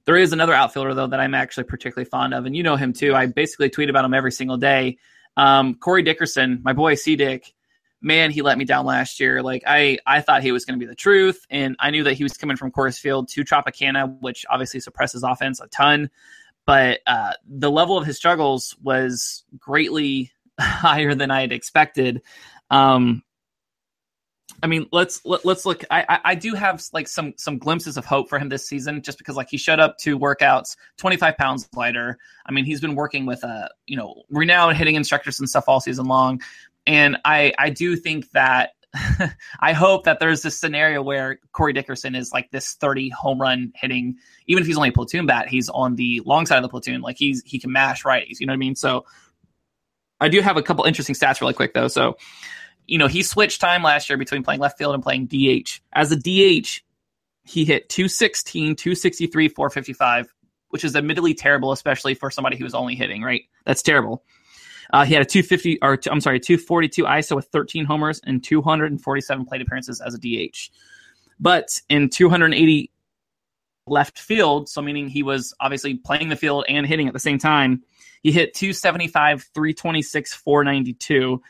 [SPEAKER 3] there is another outfielder though that I'm actually particularly fond of, and you know him too. I basically tweet about him every single day. Um, Corey Dickerson, my boy C Dick man, he let me down last year. Like I, I thought he was going to be the truth, and I knew that he was coming from Coors Field to Tropicana, which obviously suppresses offense a ton. But uh, the level of his struggles was greatly higher than I had expected. Um, I mean, let's let, us let us look. I, I, I do have like some some glimpses of hope for him this season, just because like he showed up to workouts, twenty five pounds lighter. I mean, he's been working with uh you know renowned hitting instructors and stuff all season long and I I do think that I hope that there's this scenario where Corey Dickerson is like this 30 home run hitting, even if he's only a platoon bat, he's on the long side of the platoon. Like he's he can mash righties. You know what I mean? So I do have a couple interesting stats really quick though. So you know he switched time last year between playing left field and playing DH. As a DH, he hit 216, 263, 455, which is admittedly terrible, especially for somebody who was only hitting. Right? That's terrible. Uh, he had a 250 or I'm sorry, 242 ISO with 13 homers and 247 plate appearances as a DH. But in 280 left field, so meaning he was obviously playing the field and hitting at the same time, he hit 275, 326, 492.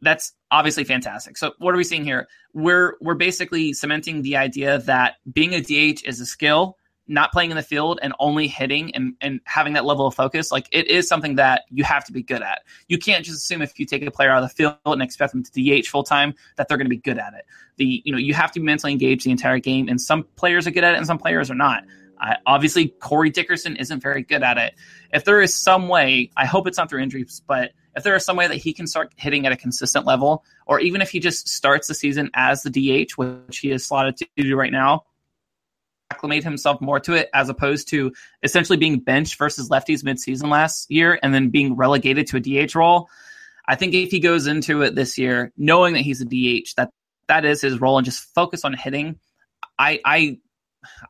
[SPEAKER 3] That's obviously fantastic. So what are we seeing here? We're we're basically cementing the idea that being a DH is a skill not playing in the field and only hitting and, and having that level of focus, like it is something that you have to be good at. You can't just assume if you take a player out of the field and expect them to DH full time that they're going to be good at it. The you know you have to mentally engaged the entire game, and some players are good at it and some players are not. Obviously, Corey Dickerson isn't very good at it. If there is some way, I hope it's not through injuries, but if there is some way that he can start hitting at a consistent level, or even if he just starts the season as the DH, which he is slotted to do right now, acclimate himself more to it as opposed to essentially being benched versus lefties midseason last year and then being relegated to a DH role. I think if he goes into it this year, knowing that he's a DH, that that is his role, and just focus on hitting. I I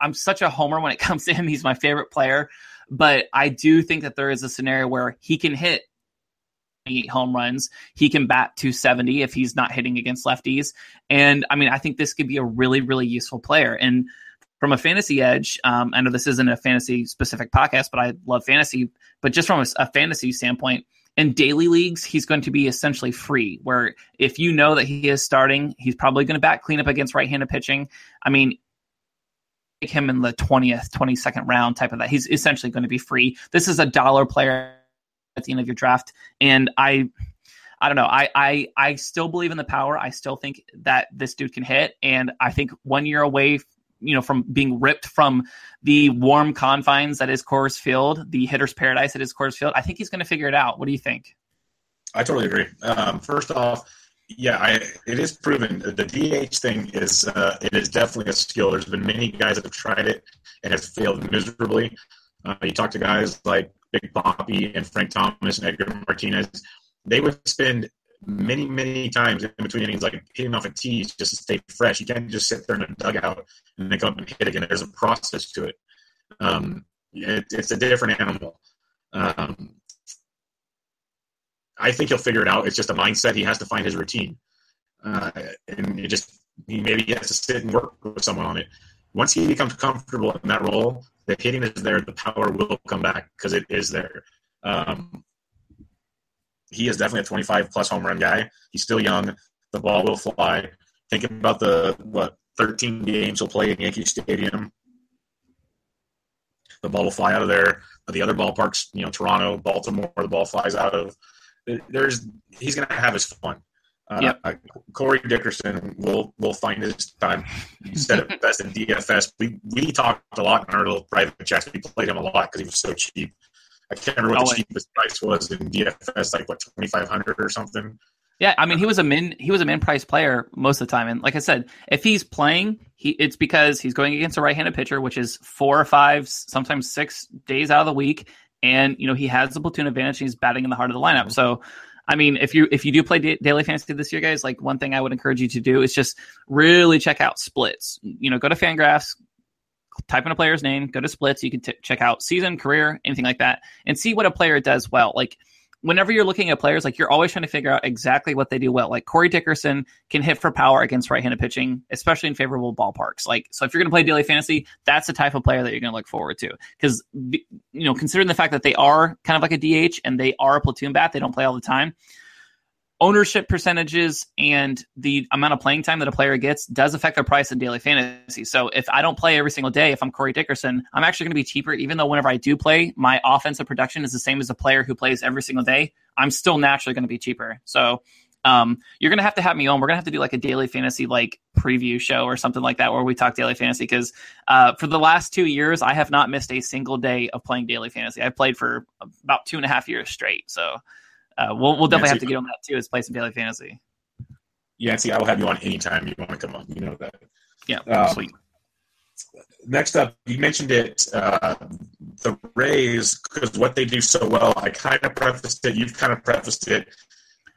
[SPEAKER 3] I'm such a homer when it comes to him. He's my favorite player, but I do think that there is a scenario where he can hit eight home runs. He can bat 270 if he's not hitting against lefties. And I mean, I think this could be a really, really useful player. And from a fantasy edge, um, I know this isn't a fantasy specific podcast, but I love fantasy. But just from a, a, fantasy standpoint, in daily leagues, he's going to be essentially free. Where if you know that he is starting, he's probably going to bat cleanup against right handed pitching. I mean, take him in the 20th, 22nd round type of that. He's essentially going to be free. This is a dollar player at the end of your draft. And I. I don't know. I, I I still believe in the power. I still think that this dude can hit, and I think one year away you know from being ripped from the warm confines that is Coors Field, the hitter's paradise that is Coors Field. I think he's going to figure it out. What do you think?
[SPEAKER 2] I totally agree. Um, first off, yeah, I, it is proven the DH thing is uh, it is definitely a skill. There's been many guys that have tried it and have failed miserably. Uh, you talk to guys like Big Poppy and Frank Thomas and Edgar Martinez. They would spend many, many times in between innings, like hitting off a tee just to stay fresh. You can't just sit there in a dugout and then come up and hit again. There's a process to it. Um, it it's a different animal. Um, I think he'll figure it out. It's just a mindset. He has to find his routine, uh, and it just he maybe has to sit and work with someone on it. Once he becomes comfortable in that role, the hitting is there. The power will come back because it is there. Um, he is definitely a 25 plus home run guy. He's still young. The ball will fly. Think about the what 13 games he'll play in Yankee Stadium. The ball will fly out of there. But the other ballparks, you know, Toronto, Baltimore, the ball flies out of. There's he's going to have his fun. Uh, yep. Corey Dickerson will will find his time. He said it best in DFS. We we talked a lot in our little private chats. We played him a lot because he was so cheap. I can't remember what the cheapest price was in DFS, like what twenty five hundred or something.
[SPEAKER 3] Yeah, I mean he was a min he was a min price player most of the time, and like I said, if he's playing, he it's because he's going against a right handed pitcher, which is four or five, sometimes six days out of the week, and you know he has the platoon advantage. he's batting in the heart of the lineup, mm-hmm. so. I mean, if you if you do play daily fantasy this year, guys, like one thing I would encourage you to do is just really check out splits. You know, go to Fangraphs, type in a player's name, go to splits. You can t- check out season, career, anything like that, and see what a player does well. Like whenever you're looking at players, like you're always trying to figure out exactly what they do well. Like Corey Dickerson can hit for power against right-handed pitching, especially in favorable ballparks. Like so, if you're going to play daily fantasy, that's the type of player that you're going to look forward to. Because you know, considering the fact that they are kind of like a DH and they are a platoon bat, they don't play all the time ownership percentages and the amount of playing time that a player gets does affect their price in daily fantasy. So if I don't play every single day, if I'm Corey Dickerson, I'm actually going to be cheaper, even though whenever I do play, my offensive production is the same as a player who plays every single day. I'm still naturally going to be cheaper. So um, you're going to have to have me on. We're going to have to do like a daily fantasy like preview show or something like that where we talk daily fantasy because uh, for the last two years, I have not missed a single day of playing daily fantasy. I've played for about two and a half years straight. So uh, we'll we'll definitely have to get on that too. Is play some daily fantasy.
[SPEAKER 2] Yeah, see, I will have you on anytime you want to come on. You know that.
[SPEAKER 3] Yeah, um, sweet.
[SPEAKER 2] Next up, you mentioned it, uh, the Rays, because what they do so well. I kind of prefaced it. You've kind of prefaced it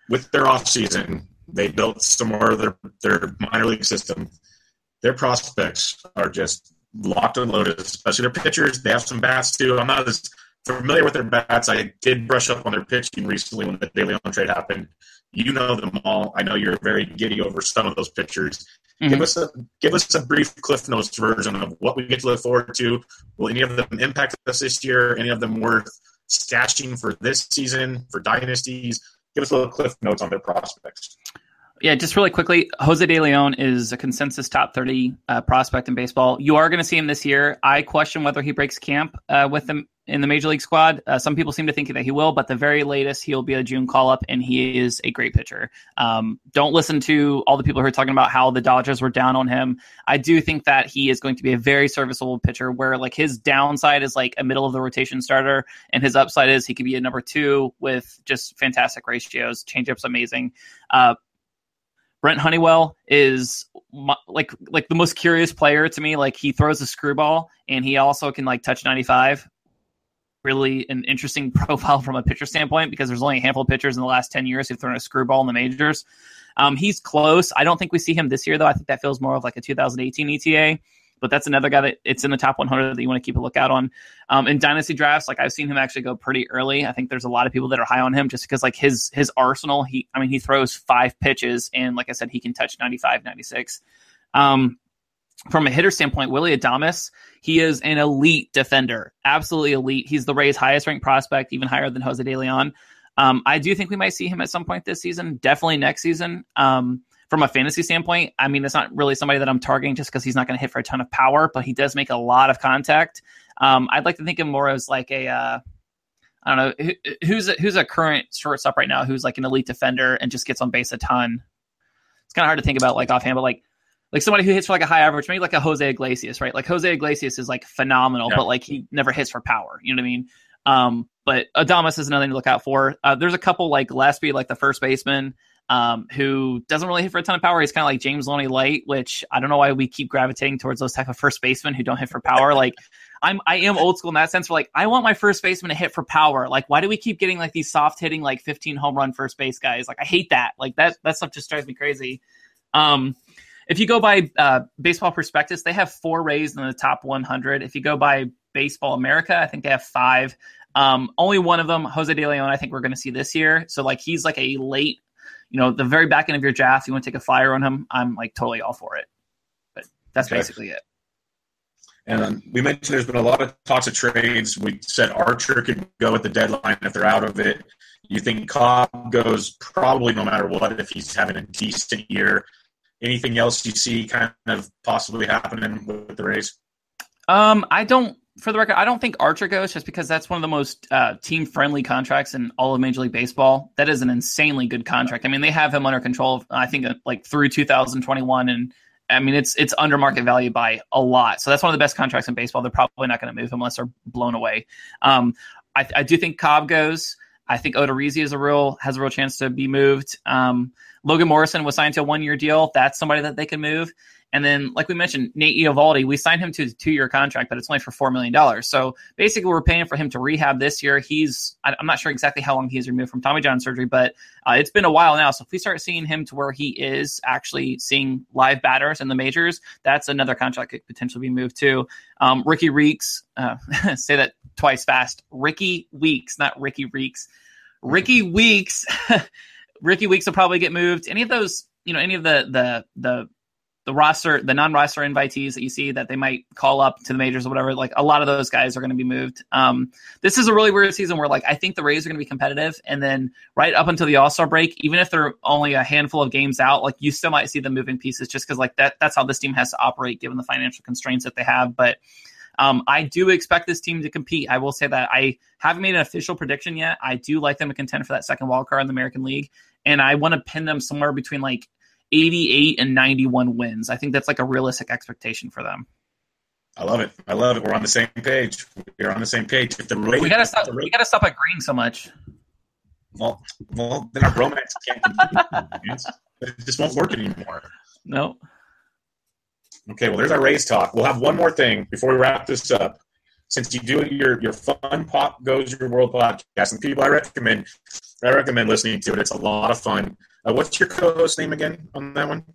[SPEAKER 2] with their off season. They built some more of their their minor league system. Their prospects are just locked and loaded, especially their pitchers. They have some bats too. I'm not as familiar with their bats. I did brush up on their pitching recently when the De Leon trade happened. You know them all. I know you're very giddy over some of those pitchers. Mm-hmm. Give us a give us a brief Cliff Notes version of what we get to look forward to. Will any of them impact us this year? Any of them worth stashing for this season for dynasties? Give us a little Cliff Notes on their prospects.
[SPEAKER 3] Yeah, just really quickly, Jose De Leon is a consensus top 30 uh, prospect in baseball. You are going to see him this year. I question whether he breaks camp uh, with them in the major league squad. Uh, some people seem to think that he will, but the very latest, he'll be a June call up, and he is a great pitcher. Um, don't listen to all the people who are talking about how the Dodgers were down on him. I do think that he is going to be a very serviceable pitcher where like his downside is like a middle of the rotation starter, and his upside is he could be a number two with just fantastic ratios. Changeup's amazing. Uh, Brent Honeywell is like like the most curious player to me. Like he throws a screwball and he also can like touch 95. Really an interesting profile from a pitcher standpoint because there's only a handful of pitchers in the last 10 years who've thrown a screwball in the majors. Um, he's close. I don't think we see him this year though. I think that feels more of like a 2018 ETA but that's another guy that it's in the top 100 that you want to keep a lookout on. Um, in dynasty drafts, like I've seen him actually go pretty early. I think there's a lot of people that are high on him just because like his his arsenal. He, I mean, he throws five pitches and like I said, he can touch 95, 96. Um, from a hitter standpoint, Willy Adames, he is an elite defender, absolutely elite. He's the Rays' highest ranked prospect, even higher than Jose De Leon. Um, I do think we might see him at some point this season, definitely next season. Um, from a fantasy standpoint, I mean, it's not really somebody that I'm targeting just because he's not going to hit for a ton of power, but he does make a lot of contact. Um, I'd like to think of more as like a, uh, I don't know, who, who's a, who's a current shortstop right now who's like an elite defender and just gets on base a ton. It's kind of hard to think about like offhand, but like like somebody who hits for like a high average, maybe like a Jose Iglesias, right? Like Jose Iglesias is like phenomenal, yeah. but like he never hits for power. You know what I mean? Um, but Adames is another thing to look out for. Uh, there's a couple like Gillaspie, like the first baseman um, who doesn't really hit for a ton of power. He's kind of like James Loney Light, which I don't know why we keep gravitating towards those type of first basemen who don't hit for power. like I'm I am old school in that sense. For like, I want my first baseman to hit for power. Like, why do we keep getting like these soft hitting like 15 home run first base guys? Like, I hate that. Like that that stuff just drives me crazy. Um, if you go by uh, Baseball Prospectus, they have four Rays in the top 100. If you go by Baseball America, I think they have five. Um, only one of them, Jose De Leon, I think we're going to see this year. So like he's like a late, you know, the very back end of your draft. You want to take a flyer on him? I'm like totally all for it. But that's okay. basically it.
[SPEAKER 2] And um, we mentioned there's been a lot of talks of trades. We said Archer could go at the deadline if they're out of it. You think Cobb goes probably no matter what if he's having a decent year. Anything else you see kind of possibly happening with the Rays?
[SPEAKER 3] Um, I don't. For the record, I don't think Archer goes just because that's one of the most uh, team friendly contracts in all of Major League Baseball. That is an insanely good contract. I mean, they have him under control. I think uh, like through 2021, and I mean it's it's under market value by a lot. So that's one of the best contracts in baseball. They're probably not going to move him unless they're blown away. Um, I, I do think Cobb goes. I think Odorizzi is a real has a real chance to be moved. Um, Logan Morrison was signed to a one year deal. That's somebody that they can move. And then, like we mentioned, Nate Eovaldi, we signed him to a two year contract, but it's only for $4 million. So basically, we're paying for him to rehab this year. He's, I'm not sure exactly how long he's removed from Tommy John surgery, but uh, it's been a while now. So if we start seeing him to where he is actually seeing live batters in the majors, that's another contract could potentially be moved to. Um, Ricky Reeks, uh, say that twice fast. Rickie Weeks, not Ricky Reeks. Rickie Weeks. Rickie Weeks will probably get moved. Any of those, you know, any of the the the the roster, the non-roster invitees that you see that they might call up to the majors or whatever, like a lot of those guys are going to be moved. Um, this is a really weird season where like I think the Rays are going to be competitive, and then right up until the All Star break, even if they're only a handful of games out, like you still might see them moving pieces just because like that that's how this team has to operate given the financial constraints that they have. But um, I do expect this team to compete. I will say that I haven't made an official prediction yet. I do like them to contend for that second wild card in the American League, and I want to pin them somewhere between like 88 and 91 wins. I think that's like a realistic expectation for them.
[SPEAKER 2] I love it. I love it. We're on the same page. We're on the same page. If the
[SPEAKER 3] we gotta stop. we gotta stop agreeing so much.
[SPEAKER 2] Well, well, then our romance can't. it just won't work anymore.
[SPEAKER 3] No.
[SPEAKER 2] Okay. Well, there's our Rays talk. We'll have one more thing before we wrap this up. Since you do your your fun pop goes your world podcast, and people I recommend, I recommend listening to it. It's a lot of fun. Uh, what's your co-host name again on that one?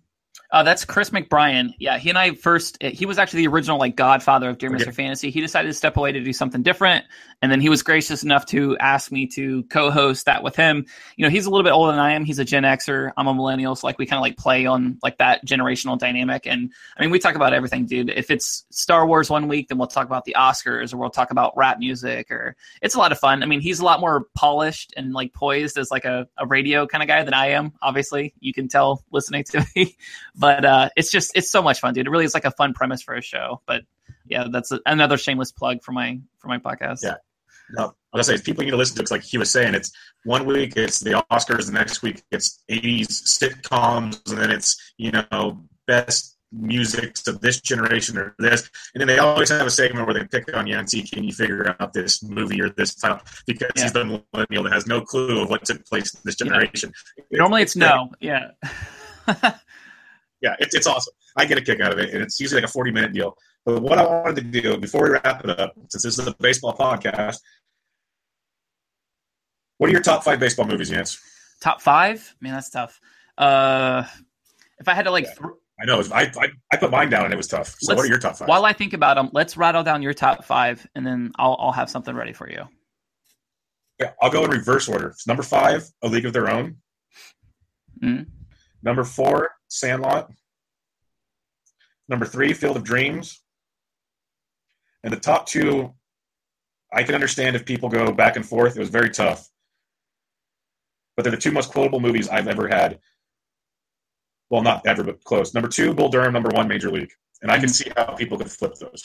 [SPEAKER 3] Uh, that's Chris McBrien. Yeah, he and I first. He was actually the original like godfather of Dear Mr. Fantasy. He decided to step away to do something different, and then he was gracious enough to ask me to co-host that with him. You know, he's a little bit older than I am. He's a Gen Xer. I'm a millennial, so like we kind of like play on like that generational dynamic. And I mean, we talk about everything, dude. If it's Star Wars one week, then we'll talk about the Oscars, or we'll talk about rap music, or it's a lot of fun. I mean, he's a lot more polished and like poised as like a, a radio kind of guy than I am. Obviously, you can tell listening to me but uh, it's just it's so much fun, dude. It really is like a fun premise for a show. But yeah, that's a, another shameless plug for my for my podcast.
[SPEAKER 2] Yeah. No, I was gonna say people need to listen to. It. It's like he was saying. It's one week it's the Oscars, the next week it's '80s sitcoms, and then it's you know best music of this generation or this, and then they always have a segment where they pick on Yancy. Can you figure out this movie or this title? Because yeah. he's the millennial that has no clue of what took place in this generation.
[SPEAKER 3] Yeah. Normally, it's, it's no. Yeah.
[SPEAKER 2] yeah, it's it's awesome. I get a kick out of it, and it's usually like a forty minute deal. But what I wanted to do before we wrap it up, since this is a baseball podcast, what are your top five baseball movies, Yance?
[SPEAKER 3] Top five? Man, that's tough. Uh, if I had to like. Yeah. Th-
[SPEAKER 2] I know. I, I, I put mine down and it was tough. So let's, what are your top five?
[SPEAKER 3] While I think about them, let's rattle down your top five, and then I'll I'll have something ready for you.
[SPEAKER 2] Yeah, I'll go in reverse order. Number five, A League of Their Own.
[SPEAKER 3] Mm-hmm.
[SPEAKER 2] Number four, Sandlot. Number three, Field of Dreams. And the top two, I can understand if people go back and forth. It was very tough. But they're the two most quotable movies I've ever had. Well, not ever, but close. Number two, Bull Durham. Number one, Major League. And I can mm-hmm. see how people could flip those.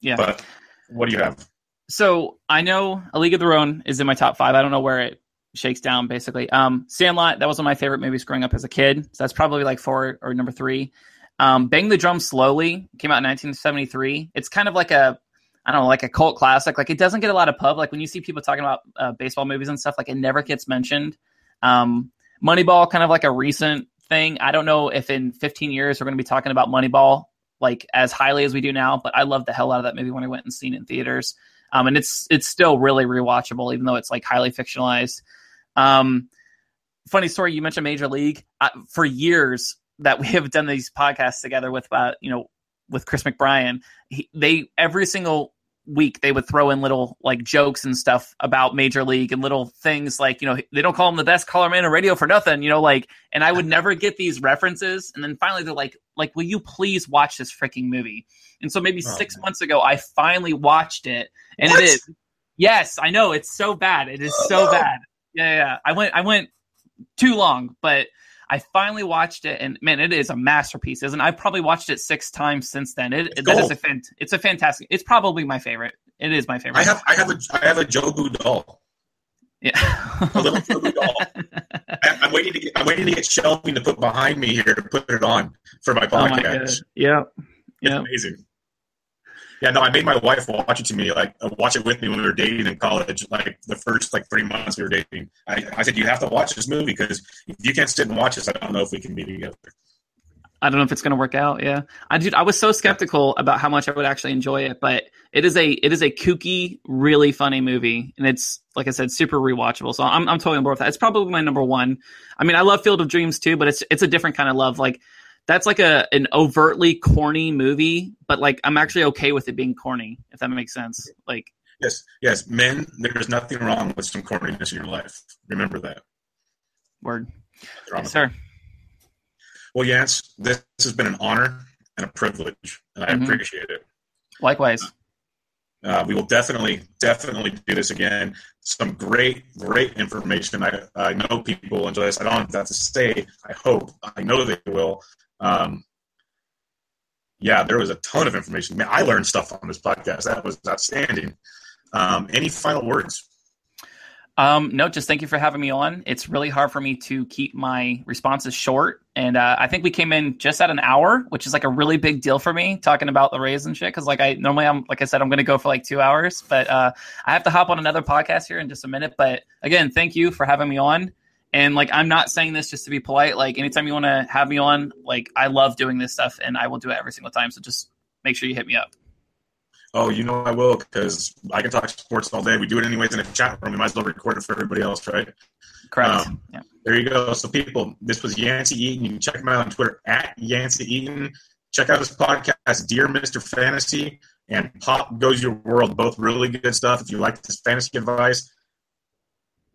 [SPEAKER 3] Yeah.
[SPEAKER 2] But what do you have?
[SPEAKER 3] So I know A League of Their Own is in my top five. I don't know where it shakes down basically. Um, Sandlot, that was one of my favorite movies growing up as a kid. So that's probably like four or number three. Um, Bang the Drum Slowly came out in 1973. It's kind of like a, I don't know, like a cult classic. Like it doesn't get a lot of pub. Like when you see people talking about uh, baseball movies and stuff, like it never gets mentioned. Um, Moneyball, kind of like a recent thing. I don't know if in 15 years we're going to be talking about Moneyball like as highly as we do now, but I loved the hell out of that movie when I went and seen it in theaters. Um, and it's it's still really rewatchable, even though it's like highly fictionalized. Um, funny story, you mentioned Major League. Uh, for years that we have done these podcasts together with, uh, you know, with Chris McBrien, he, they every single week they would throw in little like jokes and stuff about Major League and little things like you know they don't call him the best color man on radio for nothing, you know, like and I would never get these references, and then finally they're like, like, will you please watch this freaking movie? And so maybe oh, six man. months ago I finally watched it, and what? it is yes, I know it's so bad, it is so bad. Yeah, yeah, I went I went too long, but I finally watched it, and man, it is a masterpiece, isn't? It? I've probably watched it six times since then. It that is a fant- It's a fantastic. It's probably my favorite. It is my favorite. I
[SPEAKER 2] have I have a I have a Jobu doll.
[SPEAKER 3] Yeah,
[SPEAKER 2] a little Jobu doll. I, am waiting to get I'm waiting to get shelving to put behind me here to put it on for my podcast.
[SPEAKER 3] Oh my yeah,
[SPEAKER 2] yeah, amazing. Yeah, no, I made my wife watch it to me, like uh, watch it with me when we were dating in college. Like the first like three months we were dating, I, I said you have to watch this movie because if you can't sit and watch this, I don't know if we can be together.
[SPEAKER 3] I don't know if it's going to work out. Yeah, I did. I was so skeptical about how much I would actually enjoy it, but it is a it is a kooky, really funny movie, and it's like I said, super rewatchable. So I'm I'm totally on board with that. It's probably my number one. I mean, I love Field of Dreams too, but it's it's a different kind of love. Like that's like a an overtly corny movie, but like I'm actually okay with it being corny, if that makes sense. Like
[SPEAKER 2] yes, yes, men, there's nothing wrong with some corniness in your life. Remember that.
[SPEAKER 3] Word, yes, sir.
[SPEAKER 2] Well, Yance, this has been an honor and a privilege, and I mm-hmm. appreciate it.
[SPEAKER 3] Likewise.
[SPEAKER 2] Uh, we will definitely, definitely do this again. Some great, great information. I, I know people enjoy this. I don't have to say. I hope. I know they will. Um, yeah, there was a ton of information. Man, I learned stuff on this podcast. That was outstanding. Um, any final words?
[SPEAKER 3] Um, no, just thank you for having me on. It's really hard for me to keep my responses short. And uh, I think we came in just at an hour, which is like a really big deal for me talking about the Rays and shit. Cause like I normally, I'm like I said, I'm going to go for like two hours, but uh, I have to hop on another podcast here in just a minute. But again, thank you for having me on. And like, I'm not saying this just to be polite. Like, anytime you want to have me on, like, I love doing this stuff and I will do it every single time. So just make sure you hit me up.
[SPEAKER 2] Oh, you know I will because I can talk sports all day. We do it anyways in a chat room. We might as well record it for everybody else, right?
[SPEAKER 3] Correct. Um, yeah.
[SPEAKER 2] There you go. So, people, this was Yancy Eaton. You can check him out on Twitter at Yancy Eaton. Check out his podcast, Dear Mr. Fantasy and Pop Goes Your World. Both really good stuff. If you like this fantasy advice,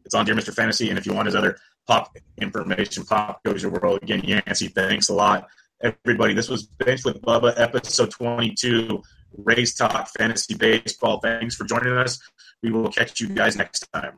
[SPEAKER 2] it's on Dear Mr. Fantasy. And if you want his other pop information, Pop Goes Your World. Again, Yancy, thanks a lot. Everybody, this was Benched with Bubba, episode 22, Rays Talk Fantasy Baseball. Thanks for joining us. We will catch you guys next time.